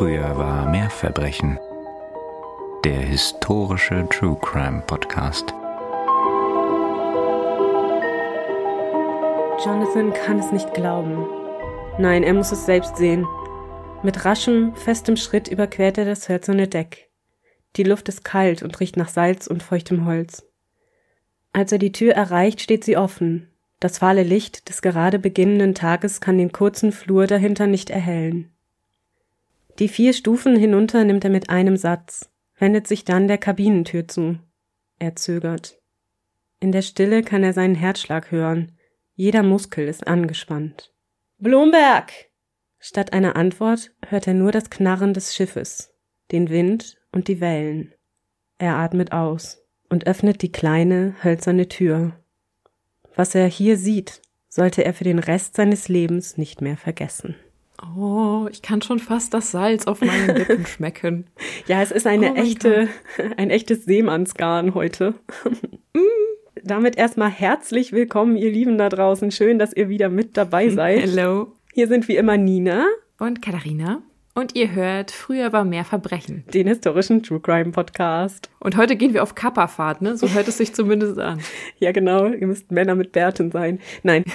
Früher war mehr Verbrechen. Der historische True Crime Podcast. Jonathan kann es nicht glauben. Nein, er muss es selbst sehen. Mit raschem, festem Schritt überquert er das hölzerne Deck. Die Luft ist kalt und riecht nach Salz und feuchtem Holz. Als er die Tür erreicht, steht sie offen. Das fahle Licht des gerade beginnenden Tages kann den kurzen Flur dahinter nicht erhellen. Die vier Stufen hinunter nimmt er mit einem Satz, wendet sich dann der Kabinentür zu. Er zögert. In der Stille kann er seinen Herzschlag hören. Jeder Muskel ist angespannt. Blomberg! Statt einer Antwort hört er nur das Knarren des Schiffes, den Wind und die Wellen. Er atmet aus und öffnet die kleine, hölzerne Tür. Was er hier sieht, sollte er für den Rest seines Lebens nicht mehr vergessen. Oh, ich kann schon fast das Salz auf meinen Lippen schmecken. ja, es ist eine oh echte, ein echtes Seemannsgarn heute. Mm. Damit erstmal herzlich willkommen, ihr Lieben da draußen. Schön, dass ihr wieder mit dabei seid. Hello. Hier sind wie immer Nina und Katharina. Und ihr hört Früher war mehr Verbrechen. Den historischen True Crime Podcast. Und heute gehen wir auf Kapperfahrt, ne? So hört es sich zumindest an. ja, genau. Ihr müsst Männer mit Bärten sein. Nein.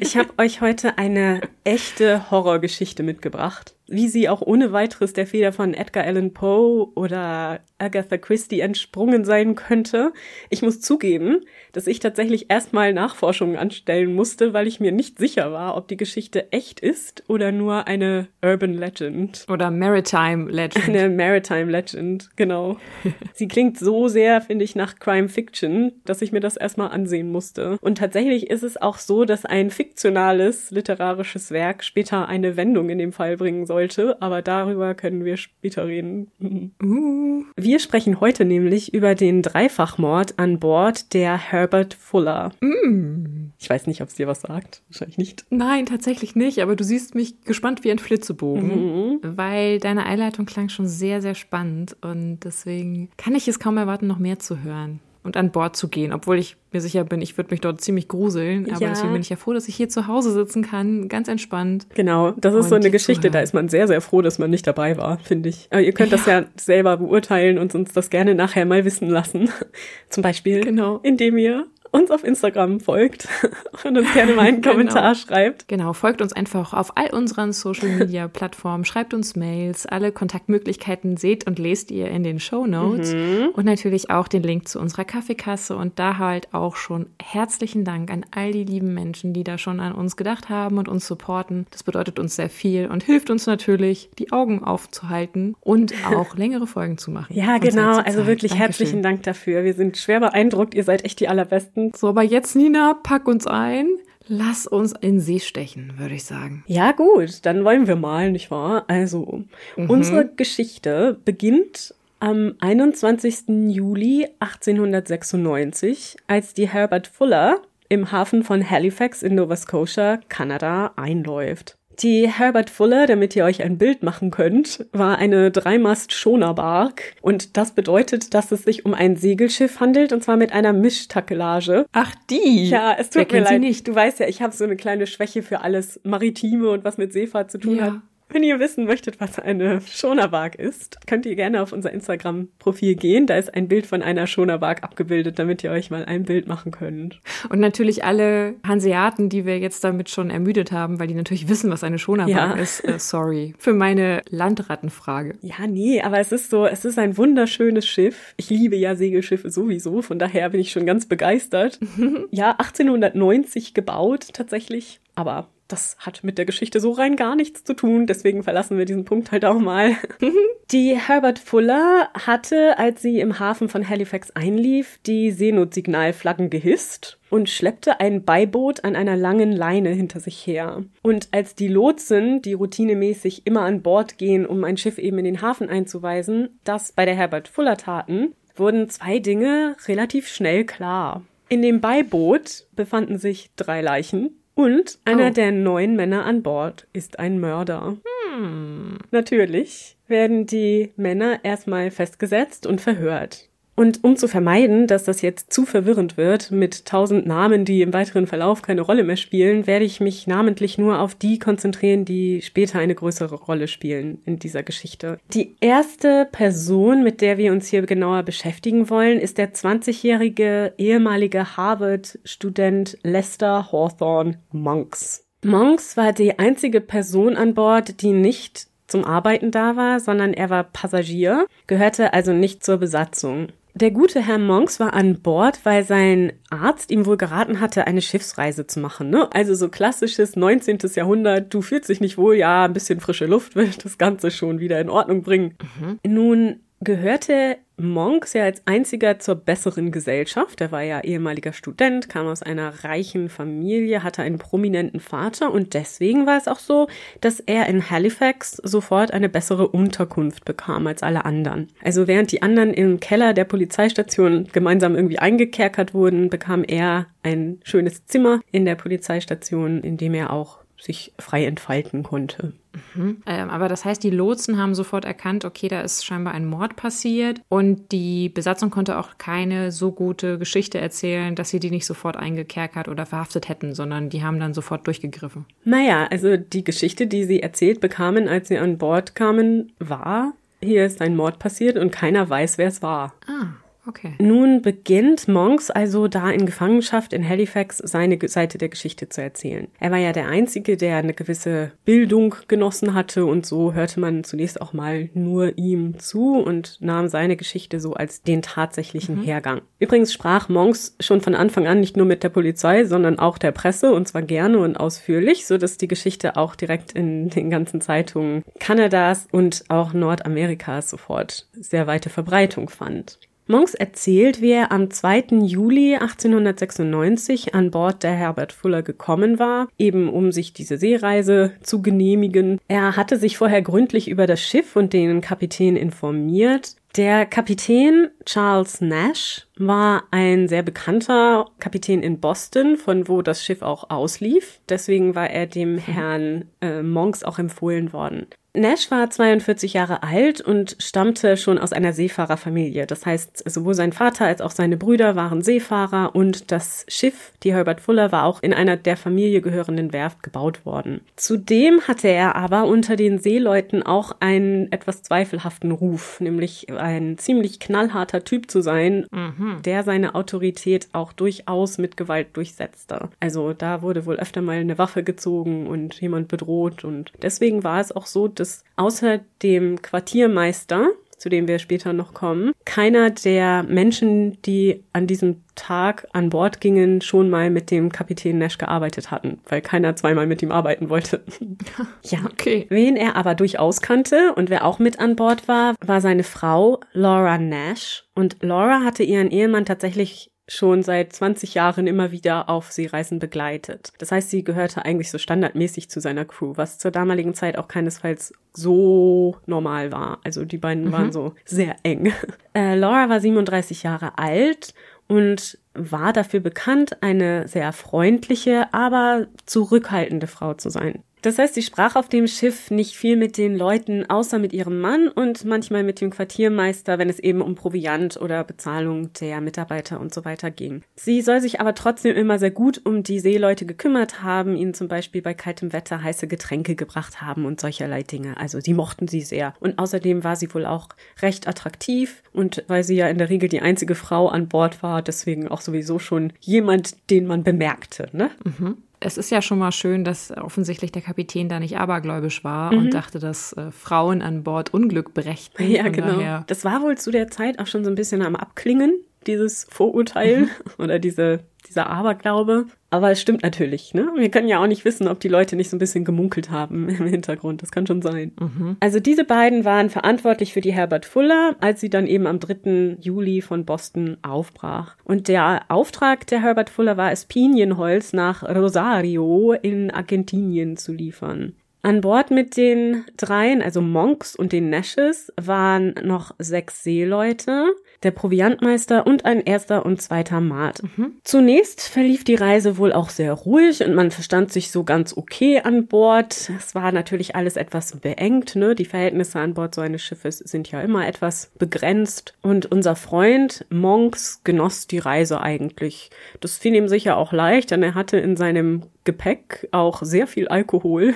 Ich habe euch heute eine echte Horrorgeschichte mitgebracht wie sie auch ohne weiteres der Feder von Edgar Allan Poe oder Agatha Christie entsprungen sein könnte. Ich muss zugeben, dass ich tatsächlich erstmal Nachforschungen anstellen musste, weil ich mir nicht sicher war, ob die Geschichte echt ist oder nur eine Urban Legend. Oder Maritime Legend. Eine Maritime Legend, genau. sie klingt so sehr, finde ich, nach Crime Fiction, dass ich mir das erstmal ansehen musste. Und tatsächlich ist es auch so, dass ein fiktionales literarisches Werk später eine Wendung in dem Fall bringen soll sollte, aber darüber können wir später reden. Uh. Wir sprechen heute nämlich über den Dreifachmord an Bord der Herbert Fuller. Mm. Ich weiß nicht, ob es dir was sagt. Wahrscheinlich nicht. Nein, tatsächlich nicht, aber du siehst mich gespannt wie ein Flitzebogen, mhm. weil deine Einleitung klang schon sehr, sehr spannend und deswegen kann ich es kaum erwarten, noch mehr zu hören und an Bord zu gehen, obwohl ich mir sicher bin, ich würde mich dort ziemlich gruseln. Aber ja. deswegen bin ich ja froh, dass ich hier zu Hause sitzen kann, ganz entspannt. Genau, das ist so eine Geschichte, da ist man sehr, sehr froh, dass man nicht dabei war, finde ich. Aber ihr könnt ja. das ja selber beurteilen und uns das gerne nachher mal wissen lassen. Zum Beispiel, genau. indem ihr uns auf Instagram folgt und uns gerne mal einen genau. Kommentar schreibt. Genau, folgt uns einfach auf all unseren Social Media Plattformen, schreibt uns Mails, alle Kontaktmöglichkeiten seht und lest ihr in den Show Notes mhm. und natürlich auch den Link zu unserer Kaffeekasse und da halt auch schon herzlichen Dank an all die lieben Menschen, die da schon an uns gedacht haben und uns supporten. Das bedeutet uns sehr viel und hilft uns natürlich, die Augen aufzuhalten und auch längere Folgen zu machen. Ja, genau, also wirklich Dankeschön. herzlichen Dank dafür. Wir sind schwer beeindruckt, ihr seid echt die allerbesten spannend. So, aber jetzt, Nina, pack uns ein. Lass uns in See stechen, würde ich sagen. Ja, gut, dann wollen wir mal, nicht wahr? Also, mhm. unsere Geschichte beginnt am 21. Juli 1896, als die Herbert Fuller im Hafen von Halifax in Nova Scotia, Kanada, einläuft. Die Herbert Fuller, damit ihr euch ein Bild machen könnt, war eine Dreimast-Schonerbark und das bedeutet, dass es sich um ein Segelschiff handelt und zwar mit einer Mischtakelage. Ach, die? Ja, es tut Wer mir leid. nicht. Du weißt ja, ich habe so eine kleine Schwäche für alles Maritime und was mit Seefahrt zu tun ja. hat. Wenn ihr wissen möchtet, was eine Schonerbark ist, könnt ihr gerne auf unser Instagram-Profil gehen. Da ist ein Bild von einer Schonerbark abgebildet, damit ihr euch mal ein Bild machen könnt. Und natürlich alle Hanseaten, die wir jetzt damit schon ermüdet haben, weil die natürlich wissen, was eine Schonerbark ja. ist. Äh, sorry für meine Landrattenfrage. Ja, nee, aber es ist so, es ist ein wunderschönes Schiff. Ich liebe ja Segelschiffe sowieso, von daher bin ich schon ganz begeistert. ja, 1890 gebaut tatsächlich, aber das hat mit der Geschichte so rein gar nichts zu tun, deswegen verlassen wir diesen Punkt halt auch mal. die Herbert Fuller hatte, als sie im Hafen von Halifax einlief, die Seenotsignalflaggen gehisst und schleppte ein Beiboot an einer langen Leine hinter sich her. Und als die Lotsen, die routinemäßig immer an Bord gehen, um ein Schiff eben in den Hafen einzuweisen, das bei der Herbert Fuller taten, wurden zwei Dinge relativ schnell klar. In dem Beiboot befanden sich drei Leichen, und einer oh. der neun Männer an Bord ist ein Mörder. Hm. Natürlich werden die Männer erstmal festgesetzt und verhört. Und um zu vermeiden, dass das jetzt zu verwirrend wird mit tausend Namen, die im weiteren Verlauf keine Rolle mehr spielen, werde ich mich namentlich nur auf die konzentrieren, die später eine größere Rolle spielen in dieser Geschichte. Die erste Person, mit der wir uns hier genauer beschäftigen wollen, ist der 20-jährige ehemalige Harvard-Student Lester Hawthorne Monks. Monks war die einzige Person an Bord, die nicht zum Arbeiten da war, sondern er war Passagier, gehörte also nicht zur Besatzung. Der gute Herr Monks war an Bord, weil sein Arzt ihm wohl geraten hatte, eine Schiffsreise zu machen. Ne? Also so klassisches 19. Jahrhundert, du fühlst dich nicht wohl, ja, ein bisschen frische Luft wird das Ganze schon wieder in Ordnung bringen. Mhm. Nun gehörte Monks ja als einziger zur besseren Gesellschaft. Er war ja ehemaliger Student, kam aus einer reichen Familie, hatte einen prominenten Vater und deswegen war es auch so, dass er in Halifax sofort eine bessere Unterkunft bekam als alle anderen. Also während die anderen im Keller der Polizeistation gemeinsam irgendwie eingekerkert wurden, bekam er ein schönes Zimmer in der Polizeistation, in dem er auch sich frei entfalten konnte. Mhm. Ähm, aber das heißt, die Lotsen haben sofort erkannt, okay, da ist scheinbar ein Mord passiert und die Besatzung konnte auch keine so gute Geschichte erzählen, dass sie die nicht sofort eingekerkert oder verhaftet hätten, sondern die haben dann sofort durchgegriffen. Naja, also die Geschichte, die sie erzählt bekamen, als sie an Bord kamen, war, hier ist ein Mord passiert und keiner weiß, wer es war. Ah. Okay. Nun beginnt Monks also da in Gefangenschaft in Halifax seine Seite der Geschichte zu erzählen. Er war ja der Einzige, der eine gewisse Bildung genossen hatte und so hörte man zunächst auch mal nur ihm zu und nahm seine Geschichte so als den tatsächlichen mhm. Hergang. Übrigens sprach Monks schon von Anfang an nicht nur mit der Polizei, sondern auch der Presse und zwar gerne und ausführlich, so dass die Geschichte auch direkt in den ganzen Zeitungen Kanadas und auch Nordamerikas sofort sehr weite Verbreitung fand. Monks erzählt, wie er am 2. Juli 1896 an Bord der Herbert Fuller gekommen war, eben um sich diese Seereise zu genehmigen. Er hatte sich vorher gründlich über das Schiff und den Kapitän informiert. Der Kapitän Charles Nash war ein sehr bekannter Kapitän in Boston, von wo das Schiff auch auslief. Deswegen war er dem Herrn äh, Monks auch empfohlen worden. Nash war 42 Jahre alt und stammte schon aus einer Seefahrerfamilie. Das heißt, sowohl sein Vater als auch seine Brüder waren Seefahrer und das Schiff, die Herbert Fuller, war auch in einer der Familie gehörenden Werft gebaut worden. Zudem hatte er aber unter den Seeleuten auch einen etwas zweifelhaften Ruf, nämlich ein ziemlich knallharter Typ zu sein, mhm. Der seine Autorität auch durchaus mit Gewalt durchsetzte. Also da wurde wohl öfter mal eine Waffe gezogen und jemand bedroht und deswegen war es auch so, dass außer dem Quartiermeister, zu dem wir später noch kommen, keiner der Menschen, die an diesem Tag an Bord gingen, schon mal mit dem Kapitän Nash gearbeitet hatten, weil keiner zweimal mit ihm arbeiten wollte. ja, okay. Wen er aber durchaus kannte und wer auch mit an Bord war, war seine Frau Laura Nash. Und Laura hatte ihren Ehemann tatsächlich schon seit 20 Jahren immer wieder auf Seereisen begleitet. Das heißt, sie gehörte eigentlich so standardmäßig zu seiner Crew, was zur damaligen Zeit auch keinesfalls so normal war. Also die beiden mhm. waren so sehr eng. Äh, Laura war 37 Jahre alt und war dafür bekannt, eine sehr freundliche, aber zurückhaltende Frau zu sein. Das heißt, sie sprach auf dem Schiff nicht viel mit den Leuten, außer mit ihrem Mann und manchmal mit dem Quartiermeister, wenn es eben um Proviant oder Bezahlung der Mitarbeiter und so weiter ging. Sie soll sich aber trotzdem immer sehr gut um die Seeleute gekümmert haben, ihnen zum Beispiel bei kaltem Wetter heiße Getränke gebracht haben und solcherlei Dinge. Also sie mochten sie sehr. Und außerdem war sie wohl auch recht attraktiv und weil sie ja in der Regel die einzige Frau an Bord war, deswegen auch sowieso schon jemand, den man bemerkte. Ne? Mhm es ist ja schon mal schön, dass offensichtlich der Kapitän da nicht abergläubisch war mhm. und dachte, dass äh, Frauen an Bord Unglück brächten. Ja, genau. Daher. Das war wohl zu der Zeit auch schon so ein bisschen am Abklingen, dieses Vorurteil mhm. oder diese dieser Aberglaube. Aber es stimmt natürlich, ne? Wir können ja auch nicht wissen, ob die Leute nicht so ein bisschen gemunkelt haben im Hintergrund. Das kann schon sein. Mhm. Also diese beiden waren verantwortlich für die Herbert Fuller, als sie dann eben am 3. Juli von Boston aufbrach. Und der Auftrag der Herbert Fuller war es, Pinienholz nach Rosario in Argentinien zu liefern. An Bord mit den dreien, also Monks und den Nashes, waren noch sechs Seeleute, der Proviantmeister und ein erster und zweiter Maat. Mhm. Zunächst verlief die Reise wohl auch sehr ruhig und man verstand sich so ganz okay an Bord. Es war natürlich alles etwas beengt, ne? Die Verhältnisse an Bord so eines Schiffes sind ja immer etwas begrenzt. Und unser Freund Monks genoss die Reise eigentlich. Das fiel ihm sicher auch leicht, denn er hatte in seinem Gepäck auch sehr viel Alkohol.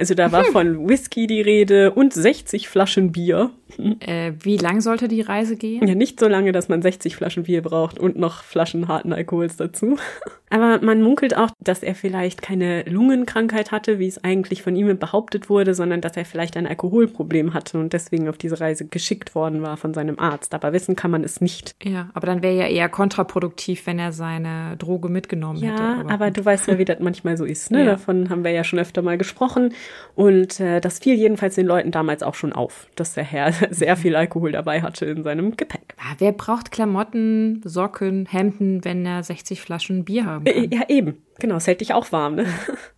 Also da war von Whisky die Rede und 60 Flaschen Bier. Äh, wie lang sollte die Reise gehen? Ja, nicht so lange, dass man 60 Flaschen Bier braucht und noch Flaschen harten Alkohols dazu. Aber man munkelt auch, dass er vielleicht keine Lungenkrankheit hatte, wie es eigentlich von ihm behauptet wurde, sondern dass er vielleicht ein Alkoholproblem hatte und deswegen auf diese Reise geschickt worden war von seinem Arzt. Aber wissen kann man es nicht. Ja, aber dann wäre ja eher kontraproduktiv, wenn er seine Droge mitgenommen ja, hätte. Ja, aber, aber du weißt ja, wie das manchmal so ist. Ne? Ja. Davon haben wir ja schon öfter mal gesprochen. Und äh, das fiel jedenfalls den Leuten damals auch schon auf, dass der Herr sehr viel Alkohol dabei hatte in seinem Gepäck. Ja, wer braucht Klamotten, Socken, Hemden, wenn er 60 Flaschen Bier haben kann? Ja, eben. Genau, es hält dich auch warm. Ne?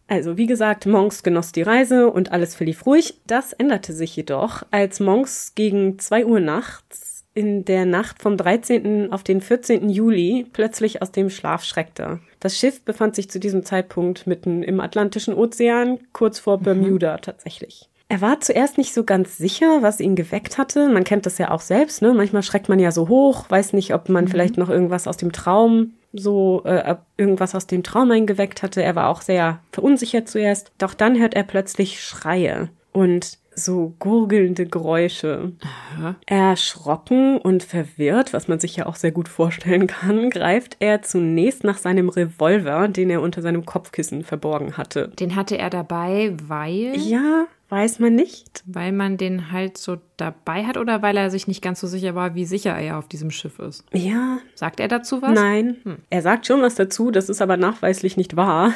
Also, wie gesagt, Monks genoss die Reise und alles verlief ruhig. Das änderte sich jedoch, als Monks gegen zwei Uhr nachts in der Nacht vom 13. auf den 14. Juli plötzlich aus dem Schlaf schreckte. Das Schiff befand sich zu diesem Zeitpunkt mitten im Atlantischen Ozean, kurz vor mhm. Bermuda mhm. tatsächlich. Er war zuerst nicht so ganz sicher, was ihn geweckt hatte. Man kennt das ja auch selbst, ne? Manchmal schreckt man ja so hoch, weiß nicht, ob man mhm. vielleicht noch irgendwas aus dem Traum so äh, irgendwas aus dem Traum eingeweckt hatte. Er war auch sehr verunsichert zuerst. Doch dann hört er plötzlich Schreie und so gurgelnde Geräusche. Aha. Erschrocken und verwirrt, was man sich ja auch sehr gut vorstellen kann, greift er zunächst nach seinem Revolver, den er unter seinem Kopfkissen verborgen hatte. Den hatte er dabei, weil. Ja, Weiß man nicht. Weil man den halt so dabei hat oder weil er sich nicht ganz so sicher war, wie sicher er auf diesem Schiff ist? Ja. Sagt er dazu was? Nein. Hm. Er sagt schon was dazu, das ist aber nachweislich nicht wahr.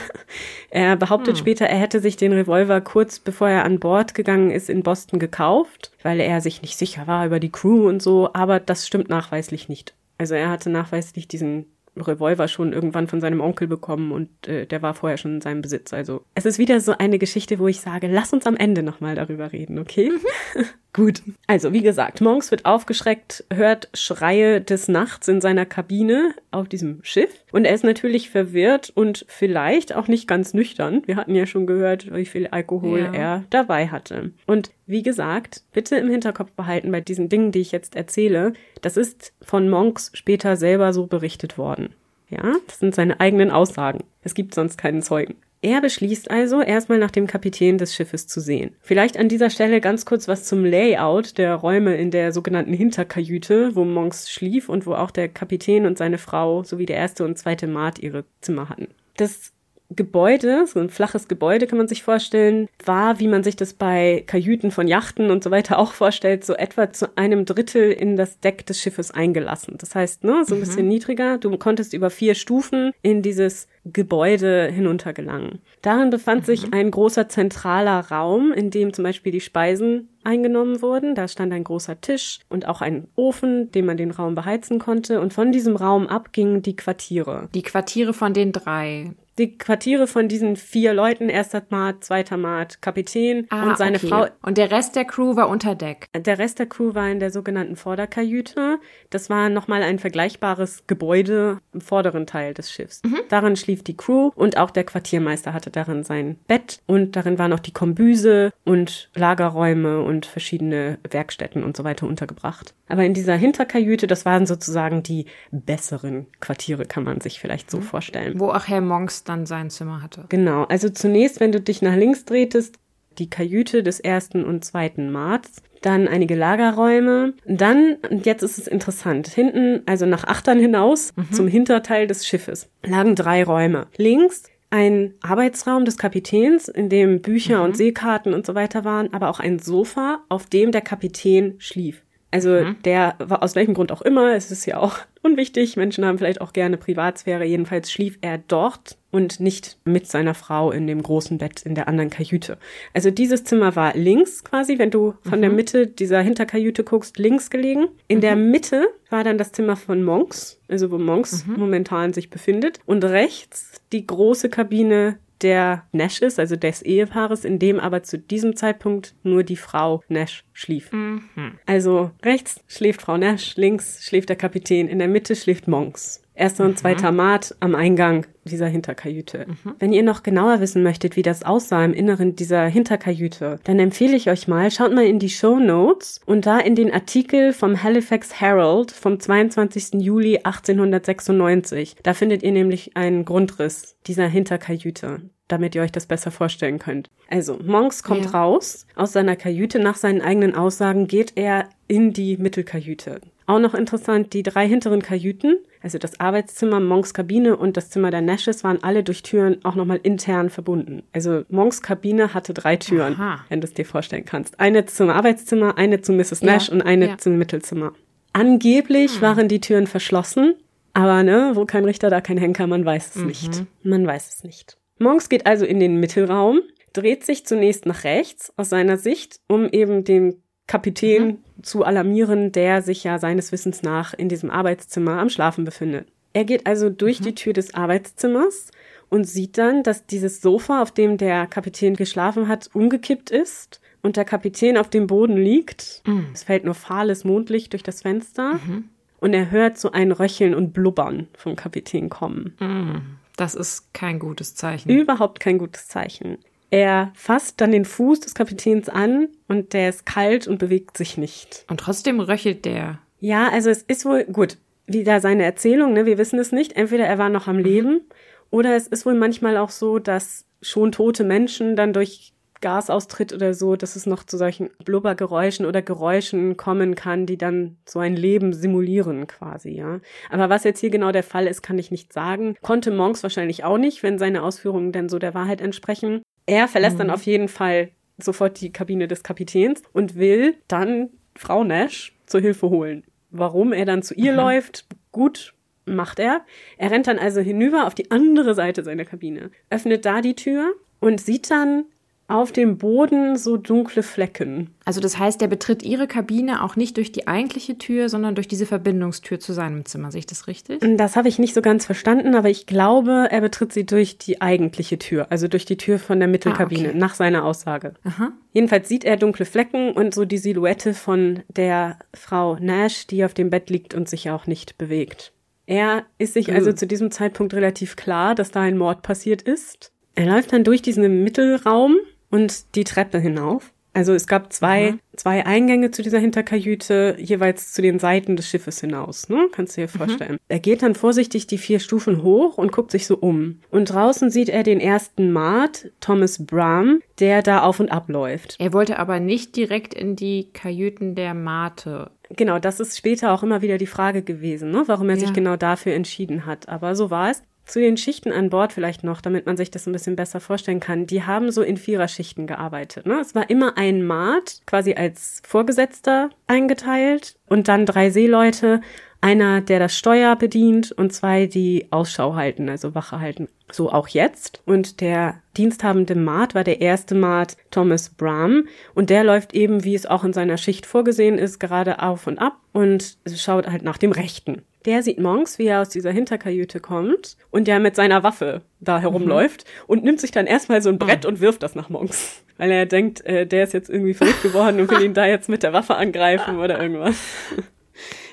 Er behauptet hm. später, er hätte sich den Revolver kurz bevor er an Bord gegangen ist in Boston gekauft, weil er sich nicht sicher war über die Crew und so, aber das stimmt nachweislich nicht. Also er hatte nachweislich diesen Revolver schon irgendwann von seinem Onkel bekommen und äh, der war vorher schon in seinem Besitz. Also es ist wieder so eine Geschichte, wo ich sage, lass uns am Ende nochmal darüber reden, okay? Mhm. Gut. Also, wie gesagt, Monks wird aufgeschreckt, hört Schreie des Nachts in seiner Kabine auf diesem Schiff und er ist natürlich verwirrt und vielleicht auch nicht ganz nüchtern. Wir hatten ja schon gehört, wie viel Alkohol ja. er dabei hatte. Und wie gesagt, bitte im Hinterkopf behalten bei diesen Dingen, die ich jetzt erzähle, das ist von Monks später selber so berichtet worden. Ja, das sind seine eigenen Aussagen. Es gibt sonst keinen Zeugen. Er beschließt also, erstmal nach dem Kapitän des Schiffes zu sehen. Vielleicht an dieser Stelle ganz kurz was zum Layout der Räume in der sogenannten Hinterkajüte, wo Monks schlief und wo auch der Kapitän und seine Frau sowie der erste und zweite Maat ihre Zimmer hatten. Das Gebäude, so ein flaches Gebäude kann man sich vorstellen, war, wie man sich das bei Kajüten von Yachten und so weiter auch vorstellt, so etwa zu einem Drittel in das Deck des Schiffes eingelassen. Das heißt, ne, so ein mhm. bisschen niedriger. Du konntest über vier Stufen in dieses Gebäude hinuntergelangen. Darin befand mhm. sich ein großer zentraler Raum, in dem zum Beispiel die Speisen eingenommen wurden. Da stand ein großer Tisch und auch ein Ofen, den man den Raum beheizen konnte. Und von diesem Raum ab gingen die Quartiere. Die Quartiere von den drei die Quartiere von diesen vier Leuten, erster Maat, zweiter Maat, Kapitän ah, und seine okay. Frau. Und der Rest der Crew war unter Deck. Der Rest der Crew war in der sogenannten Vorderkajüte. Das war nochmal ein vergleichbares Gebäude im vorderen Teil des Schiffs. Mhm. Darin schlief die Crew und auch der Quartiermeister hatte darin sein Bett und darin waren auch die Kombüse und Lagerräume und verschiedene Werkstätten und so weiter untergebracht. Aber in dieser Hinterkajüte, das waren sozusagen die besseren Quartiere, kann man sich vielleicht so mhm. vorstellen. Wo auch Herr Monks dann sein Zimmer hatte. Genau. Also zunächst, wenn du dich nach links drehtest, die Kajüte des ersten und zweiten Marts, dann einige Lagerräume, dann, und jetzt ist es interessant, hinten, also nach Achtern hinaus, mhm. zum Hinterteil des Schiffes, lagen drei Räume. Links ein Arbeitsraum des Kapitäns, in dem Bücher mhm. und Seekarten und so weiter waren, aber auch ein Sofa, auf dem der Kapitän schlief. Also mhm. der war aus welchem Grund auch immer, es ist ja auch unwichtig, Menschen haben vielleicht auch gerne Privatsphäre, jedenfalls schlief er dort und nicht mit seiner Frau in dem großen Bett in der anderen Kajüte. Also dieses Zimmer war links quasi, wenn du von mhm. der Mitte dieser Hinterkajüte guckst, links gelegen. In mhm. der Mitte war dann das Zimmer von Monks, also wo Monks mhm. momentan sich befindet und rechts die große Kabine der Nash ist, also des Ehepaares, in dem aber zu diesem Zeitpunkt nur die Frau Nash schlief. Mhm. Also rechts schläft Frau Nash, links schläft der Kapitän, in der Mitte schläft Monks. Erster und zweiter mhm. Mat am Eingang dieser Hinterkajüte. Mhm. Wenn ihr noch genauer wissen möchtet, wie das aussah im Inneren dieser Hinterkajüte, dann empfehle ich euch mal, schaut mal in die Show Notes und da in den Artikel vom Halifax Herald vom 22. Juli 1896. Da findet ihr nämlich einen Grundriss dieser Hinterkajüte damit ihr euch das besser vorstellen könnt. Also, Monks kommt ja. raus aus seiner Kajüte. Nach seinen eigenen Aussagen geht er in die Mittelkajüte. Auch noch interessant, die drei hinteren Kajüten, also das Arbeitszimmer, Monks Kabine und das Zimmer der Nashes, waren alle durch Türen auch nochmal intern verbunden. Also Monks Kabine hatte drei Türen, Aha. wenn du es dir vorstellen kannst. Eine zum Arbeitszimmer, eine zu Mrs. Nash ja. und eine ja. zum Mittelzimmer. Angeblich hm. waren die Türen verschlossen, aber ne, wo kein Richter, da kein Henker, man weiß es mhm. nicht. Man weiß es nicht. Monks geht also in den Mittelraum, dreht sich zunächst nach rechts aus seiner Sicht, um eben den Kapitän mhm. zu alarmieren, der sich ja seines Wissens nach in diesem Arbeitszimmer am Schlafen befindet. Er geht also durch mhm. die Tür des Arbeitszimmers und sieht dann, dass dieses Sofa, auf dem der Kapitän geschlafen hat, umgekippt ist und der Kapitän auf dem Boden liegt. Mhm. Es fällt nur fahles Mondlicht durch das Fenster mhm. und er hört so ein Röcheln und Blubbern vom Kapitän kommen. Mhm. Das ist kein gutes Zeichen. Überhaupt kein gutes Zeichen. Er fasst dann den Fuß des Kapitäns an und der ist kalt und bewegt sich nicht. Und trotzdem röchelt der. Ja, also es ist wohl gut. Wieder seine Erzählung, ne? Wir wissen es nicht. Entweder er war noch am Leben oder es ist wohl manchmal auch so, dass schon tote Menschen dann durch Gasaustritt oder so, dass es noch zu solchen Blubbergeräuschen oder Geräuschen kommen kann, die dann so ein Leben simulieren quasi, ja. Aber was jetzt hier genau der Fall ist, kann ich nicht sagen. Konnte Monks wahrscheinlich auch nicht, wenn seine Ausführungen denn so der Wahrheit entsprechen. Er verlässt mhm. dann auf jeden Fall sofort die Kabine des Kapitäns und will dann Frau Nash zur Hilfe holen. Warum er dann zu ihr mhm. läuft, gut, macht er. Er rennt dann also hinüber auf die andere Seite seiner Kabine, öffnet da die Tür und sieht dann auf dem Boden so dunkle Flecken. Also das heißt, er betritt ihre Kabine auch nicht durch die eigentliche Tür, sondern durch diese Verbindungstür zu seinem Zimmer. Sehe ich das richtig? Das habe ich nicht so ganz verstanden, aber ich glaube, er betritt sie durch die eigentliche Tür, also durch die Tür von der Mittelkabine, ah, okay. nach seiner Aussage. Aha. Jedenfalls sieht er dunkle Flecken und so die Silhouette von der Frau Nash, die auf dem Bett liegt und sich auch nicht bewegt. Er ist sich also zu diesem Zeitpunkt relativ klar, dass da ein Mord passiert ist. Er läuft dann durch diesen Mittelraum und die Treppe hinauf. Also es gab zwei, mhm. zwei Eingänge zu dieser Hinterkajüte, jeweils zu den Seiten des Schiffes hinaus, ne? Kannst du dir mhm. vorstellen. Mhm. Er geht dann vorsichtig die vier Stufen hoch und guckt sich so um. Und draußen sieht er den ersten Mart, Thomas Bram, der da auf und ab läuft. Er wollte aber nicht direkt in die Kajüten der Mate. Genau, das ist später auch immer wieder die Frage gewesen, ne? warum er ja. sich genau dafür entschieden hat. Aber so war es. Zu den Schichten an Bord vielleicht noch, damit man sich das ein bisschen besser vorstellen kann. Die haben so in Viererschichten gearbeitet. Ne? Es war immer ein Maat, quasi als Vorgesetzter eingeteilt und dann drei Seeleute, einer, der das Steuer bedient und zwei, die Ausschau halten, also Wache halten. So auch jetzt. Und der diensthabende Maat war der erste Maat Thomas Bram und der läuft eben, wie es auch in seiner Schicht vorgesehen ist, gerade auf und ab und schaut halt nach dem Rechten. Der sieht Monks, wie er aus dieser Hinterkajüte kommt und der mit seiner Waffe da herumläuft mhm. und nimmt sich dann erstmal so ein Brett mhm. und wirft das nach Monks. Weil er denkt, äh, der ist jetzt irgendwie verrückt geworden und will ihn da jetzt mit der Waffe angreifen oder irgendwas.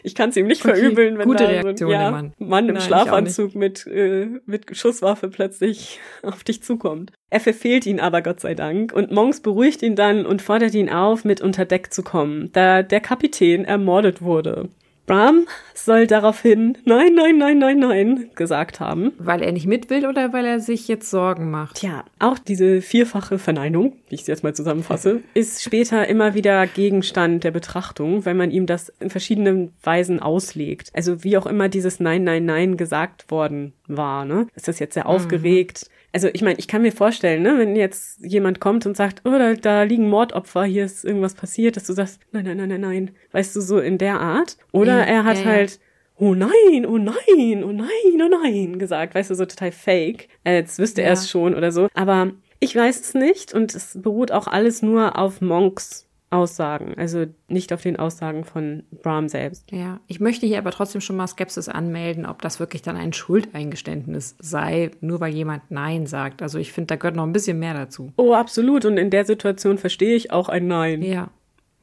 Ich kann es ihm nicht okay, verübeln, wenn da Reaktion, so ein ja, Mann, Mann im Nein, Schlafanzug mit, äh, mit Schusswaffe plötzlich auf dich zukommt. Er verfehlt ihn aber Gott sei Dank und Monks beruhigt ihn dann und fordert ihn auf, mit unter Deck zu kommen, da der Kapitän ermordet wurde. Bram soll daraufhin nein, nein, nein, nein, nein gesagt haben. Weil er nicht mit will oder weil er sich jetzt Sorgen macht? Tja, auch diese vierfache Verneinung, wie ich sie jetzt mal zusammenfasse, ist später immer wieder Gegenstand der Betrachtung, wenn man ihm das in verschiedenen Weisen auslegt. Also wie auch immer dieses Nein, Nein, Nein gesagt worden war. Ne? Ist das jetzt sehr mhm. aufgeregt? Also ich meine, ich kann mir vorstellen, ne, wenn jetzt jemand kommt und sagt, oh, da, da liegen Mordopfer, hier ist irgendwas passiert, dass du sagst, nein, nein, nein, nein, nein, weißt du, so in der Art. Oder ja, er hat ja, halt, oh nein, oh nein, oh nein, oh nein gesagt, weißt du, so total fake, als wüsste ja. er es schon oder so. Aber ich weiß es nicht und es beruht auch alles nur auf Monks Aussagen, also nicht auf den Aussagen von Bram selbst. Ja, ich möchte hier aber trotzdem schon mal Skepsis anmelden, ob das wirklich dann ein Schuldeingeständnis sei, nur weil jemand Nein sagt. Also ich finde, da gehört noch ein bisschen mehr dazu. Oh, absolut. Und in der Situation verstehe ich auch ein Nein. Ja.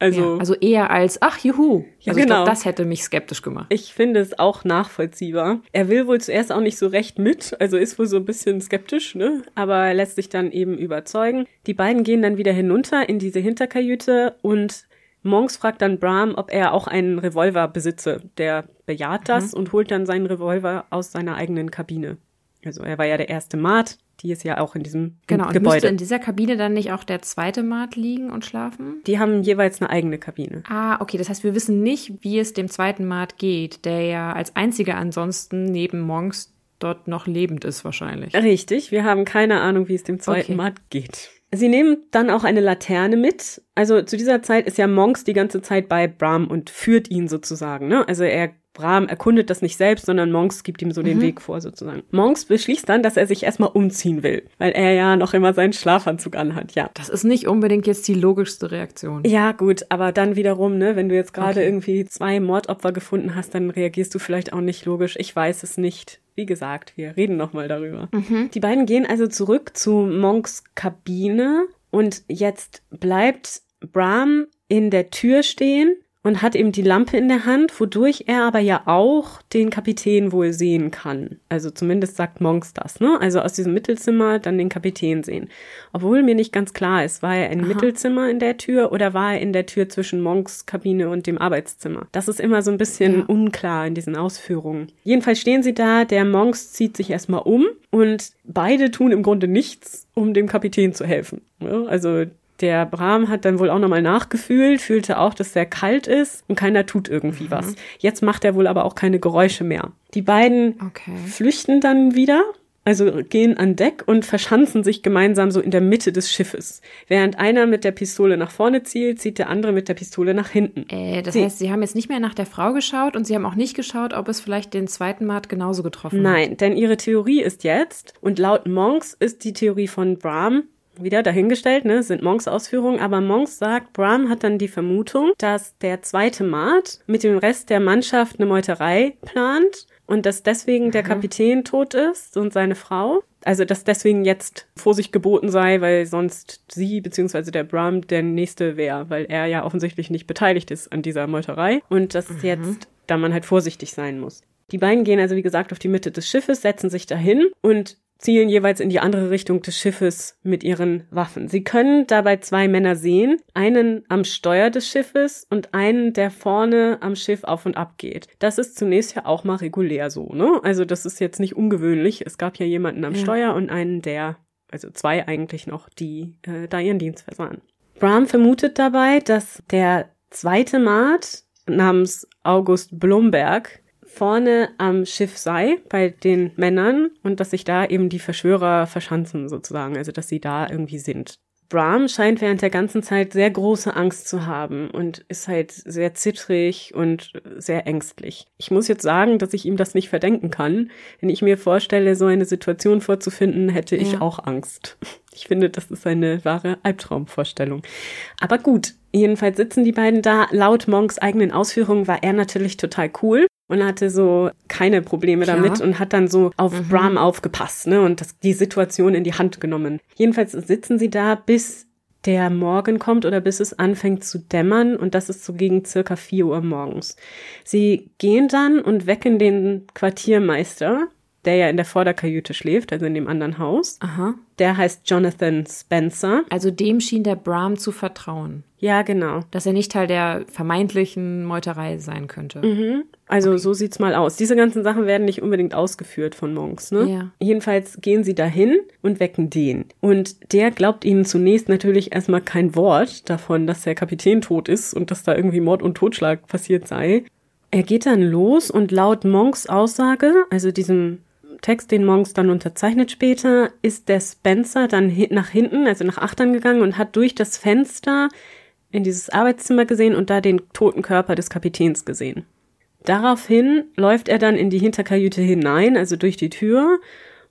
Also, ja, also eher als, ach juhu. Ja, also ich genau. glaub, das hätte mich skeptisch gemacht. ich finde es auch nachvollziehbar. Er will wohl zuerst auch nicht so recht mit, also ist wohl so ein bisschen skeptisch, ne? Aber er lässt sich dann eben überzeugen. Die beiden gehen dann wieder hinunter in diese Hinterkajüte und Monks fragt dann Bram, ob er auch einen Revolver besitze. Der bejaht das und holt dann seinen Revolver aus seiner eigenen Kabine. Also er war ja der erste Maat, die ist ja auch in diesem Genau, und müsste Gebäude. in dieser Kabine dann nicht auch der zweite Maat liegen und schlafen? Die haben jeweils eine eigene Kabine. Ah, okay, das heißt, wir wissen nicht, wie es dem zweiten Maat geht, der ja als einziger ansonsten neben Monks dort noch lebend ist wahrscheinlich. Richtig, wir haben keine Ahnung, wie es dem zweiten Okay. Maat geht. Sie nehmen dann auch eine Laterne mit. Also zu dieser Zeit ist ja Monks die ganze Zeit bei Bram und führt ihn sozusagen. Ne? Also er Bram erkundet das nicht selbst, sondern Monks gibt ihm so den Weg vor sozusagen. Monks beschließt dann, dass er sich erstmal umziehen will, weil er ja noch immer seinen Schlafanzug anhat. Ja. Das ist nicht unbedingt jetzt die logischste Reaktion. Ja, gut, aber dann wiederum, ne, wenn du jetzt gerade Okay. irgendwie zwei Mordopfer gefunden hast, dann reagierst du vielleicht auch nicht logisch. Ich weiß es nicht. Wie gesagt, wir reden nochmal darüber. Die beiden gehen also zurück zu Monks Kabine und jetzt bleibt Bram in der Tür stehen und hat eben die Lampe in der Hand, wodurch er aber ja auch den Kapitän wohl sehen kann. Also zumindest sagt Monks das, ne? Also aus diesem Mittelzimmer dann den Kapitän sehen. Obwohl mir nicht ganz klar ist, war er im Mittelzimmer in der Tür oder war er in der Tür zwischen Monks Kabine und dem Arbeitszimmer? Das ist immer so ein bisschen Ja. unklar in diesen Ausführungen. Jedenfalls stehen sie da, der Monks zieht sich erstmal um und beide tun im Grunde nichts, um dem Kapitän zu helfen. Ja, also der Bram hat dann wohl auch nochmal nachgefühlt, fühlte auch, dass sehr kalt ist und keiner tut irgendwie was. Jetzt macht er wohl aber auch keine Geräusche mehr. Die beiden Okay. flüchten dann wieder, also gehen an Deck und verschanzen sich gemeinsam so in der Mitte des Schiffes. Während einer mit der Pistole nach vorne zielt, zieht der andere mit der Pistole nach hinten. Äh, das Sie- heißt, Sie haben jetzt nicht mehr nach der Frau geschaut und Sie haben auch nicht geschaut, ob es vielleicht den zweiten Maat genauso getroffen hat. Nein, denn ihre Theorie ist jetzt, und laut Monks ist die Theorie von Bram wieder dahingestellt, ne, sind Monks Ausführungen, aber Monks sagt, Bram hat dann die Vermutung, dass der zweite Maat mit dem Rest der Mannschaft eine Meuterei plant und dass deswegen der Kapitän tot ist und seine Frau. Also, dass deswegen jetzt Vorsicht geboten sei, weil sonst sie bzw. der Bram der Nächste wäre, weil er ja offensichtlich nicht beteiligt ist an dieser Meuterei und dass jetzt da man halt vorsichtig sein muss. Die beiden gehen also, wie gesagt, auf die Mitte des Schiffes, setzen sich dahin und zielen jeweils in die andere Richtung des Schiffes mit ihren Waffen. Sie können dabei zwei Männer sehen, einen am Steuer des Schiffes und einen, der vorne am Schiff auf und ab geht. Das ist zunächst ja auch mal regulär so, ne? Also das ist jetzt nicht ungewöhnlich. Es gab ja jemanden am Ja. Steuer und einen, der, also zwei eigentlich noch, die äh, da ihren Dienst versahen. Bram vermutet dabei, dass der zweite Maat namens August Blomberg vorne am Schiff sei bei den Männern und dass sich da eben die Verschwörer verschanzen sozusagen, also dass sie da irgendwie sind. Bram scheint während der ganzen Zeit sehr große Angst zu haben und ist halt sehr zittrig und sehr ängstlich. Ich muss jetzt sagen, dass ich ihm das nicht verdenken kann. Wenn ich mir vorstelle, so eine Situation vorzufinden, hätte ich Ja. auch Angst. Ich finde, das ist eine wahre Albtraumvorstellung. Aber gut, jedenfalls sitzen die beiden da. Laut Monks eigenen Ausführungen war er natürlich total cool und hatte so keine Probleme Klar. damit und hat dann so auf Bram aufgepasst, ne, und das, die Situation in die Hand genommen. Jedenfalls sitzen sie da, bis der Morgen kommt oder bis es anfängt zu dämmern und das ist so gegen circa 4 Uhr morgens. Sie gehen dann und wecken den Quartiermeister, der ja in der Vorderkajüte schläft, also in dem anderen Haus. Aha. Der heißt Jonathan Spencer. Also dem schien der Bram zu vertrauen, Ja, genau. dass er nicht Teil der vermeintlichen Meuterei sein könnte. Also so sieht's mal aus. Diese ganzen Sachen werden nicht unbedingt ausgeführt von Monks, ne? Ja. Jedenfalls gehen sie dahin und wecken den. Und der glaubt ihnen zunächst natürlich erstmal kein Wort davon, dass der Kapitän tot ist und dass da irgendwie Mord und Totschlag passiert sei. Er geht dann los und laut Monks Aussage, also diesem Text, den Monks dann unterzeichnet später, ist der Spencer dann nach hinten, also nach Achtern gegangen und hat durch das Fenster in dieses Arbeitszimmer gesehen und da den toten Körper des Kapitäns gesehen. Daraufhin läuft er dann in die Hinterkajüte hinein, also durch die Tür,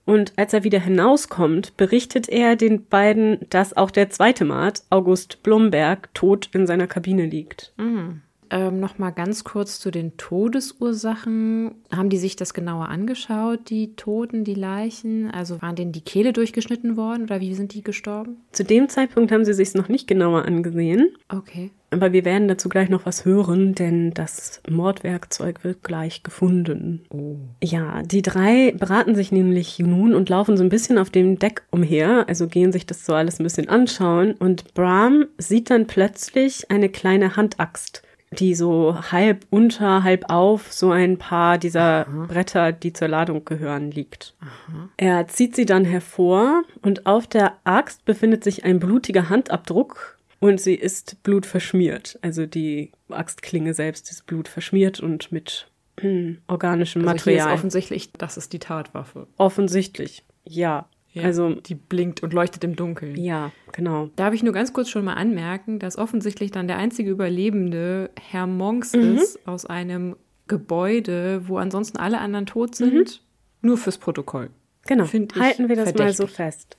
Und als er wieder hinauskommt, berichtet er den beiden, dass auch der zweite Mart, August Blomberg, tot in seiner Kabine liegt. Mhm. Ähm, noch mal ganz kurz zu den Todesursachen. Haben die sich das genauer angeschaut, die Toten, die Leichen? Also waren denen die Kehle durchgeschnitten worden oder wie sind die gestorben? Zu dem Zeitpunkt haben sie sich noch nicht genauer angesehen. Okay. Aber wir werden dazu gleich noch was hören, denn das Mordwerkzeug wird gleich gefunden. Oh. Ja, die drei beraten sich nämlich nun und laufen so ein bisschen auf dem Deck umher, also gehen sich das so alles ein bisschen anschauen und Bram sieht dann plötzlich eine kleine Handaxt die so halb unter, halb auf so ein paar dieser Aha. Bretter, die zur Ladung gehören, liegt. Aha. Er zieht sie dann hervor und auf der Axt befindet sich ein blutiger Handabdruck und sie ist blutverschmiert. Also die Axtklinge selbst ist blutverschmiert und mit hm, organischem also Material. Hier ist offensichtlich, das ist die Tatwaffe. Offensichtlich, ja. Ja, also die blinkt und leuchtet im Dunkeln. Ja, genau. Darf ich nur ganz kurz schon mal anmerken, dass offensichtlich dann der einzige Überlebende Herr Monks mhm. ist aus einem Gebäude, wo ansonsten alle anderen tot sind, mhm. nur fürs Protokoll. Genau. Halten wir das verdächtig. mal so fest.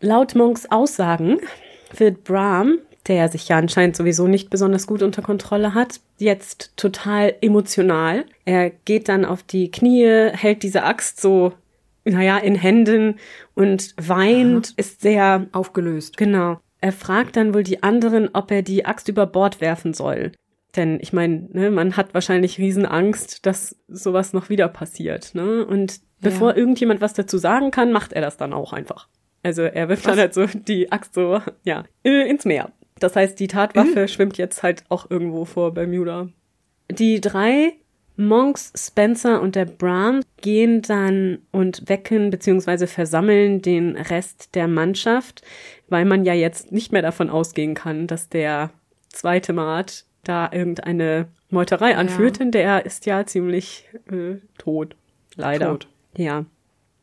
Laut Monks Aussagen wird Bram, der sich ja anscheinend sowieso nicht besonders gut unter Kontrolle hat, jetzt total emotional. Er geht dann auf die Knie, hält diese Axt so naja, in Händen und weint, Aha. ist sehr aufgelöst. Genau. Er fragt dann wohl die anderen, ob er die Axt über Bord werfen soll. Denn ich meine, ne, man hat wahrscheinlich Riesenangst, dass sowas noch wieder passiert. Ne? Und bevor ja. irgendjemand was dazu sagen kann, macht er das dann auch einfach. Also er wirft was? dann halt so die Axt so, ja, äh, ins Meer. Das heißt, die Tatwaffe mhm. schwimmt jetzt halt auch irgendwo vor Bermuda. Die drei Monks, Spencer und der Bram gehen dann und wecken bzw. versammeln den Rest der Mannschaft, weil man ja jetzt nicht mehr davon ausgehen kann, dass der zweite Mart da irgendeine Meuterei anführt, ja. denn der ist ja ziemlich äh, tot. Leider. Tot. Ja.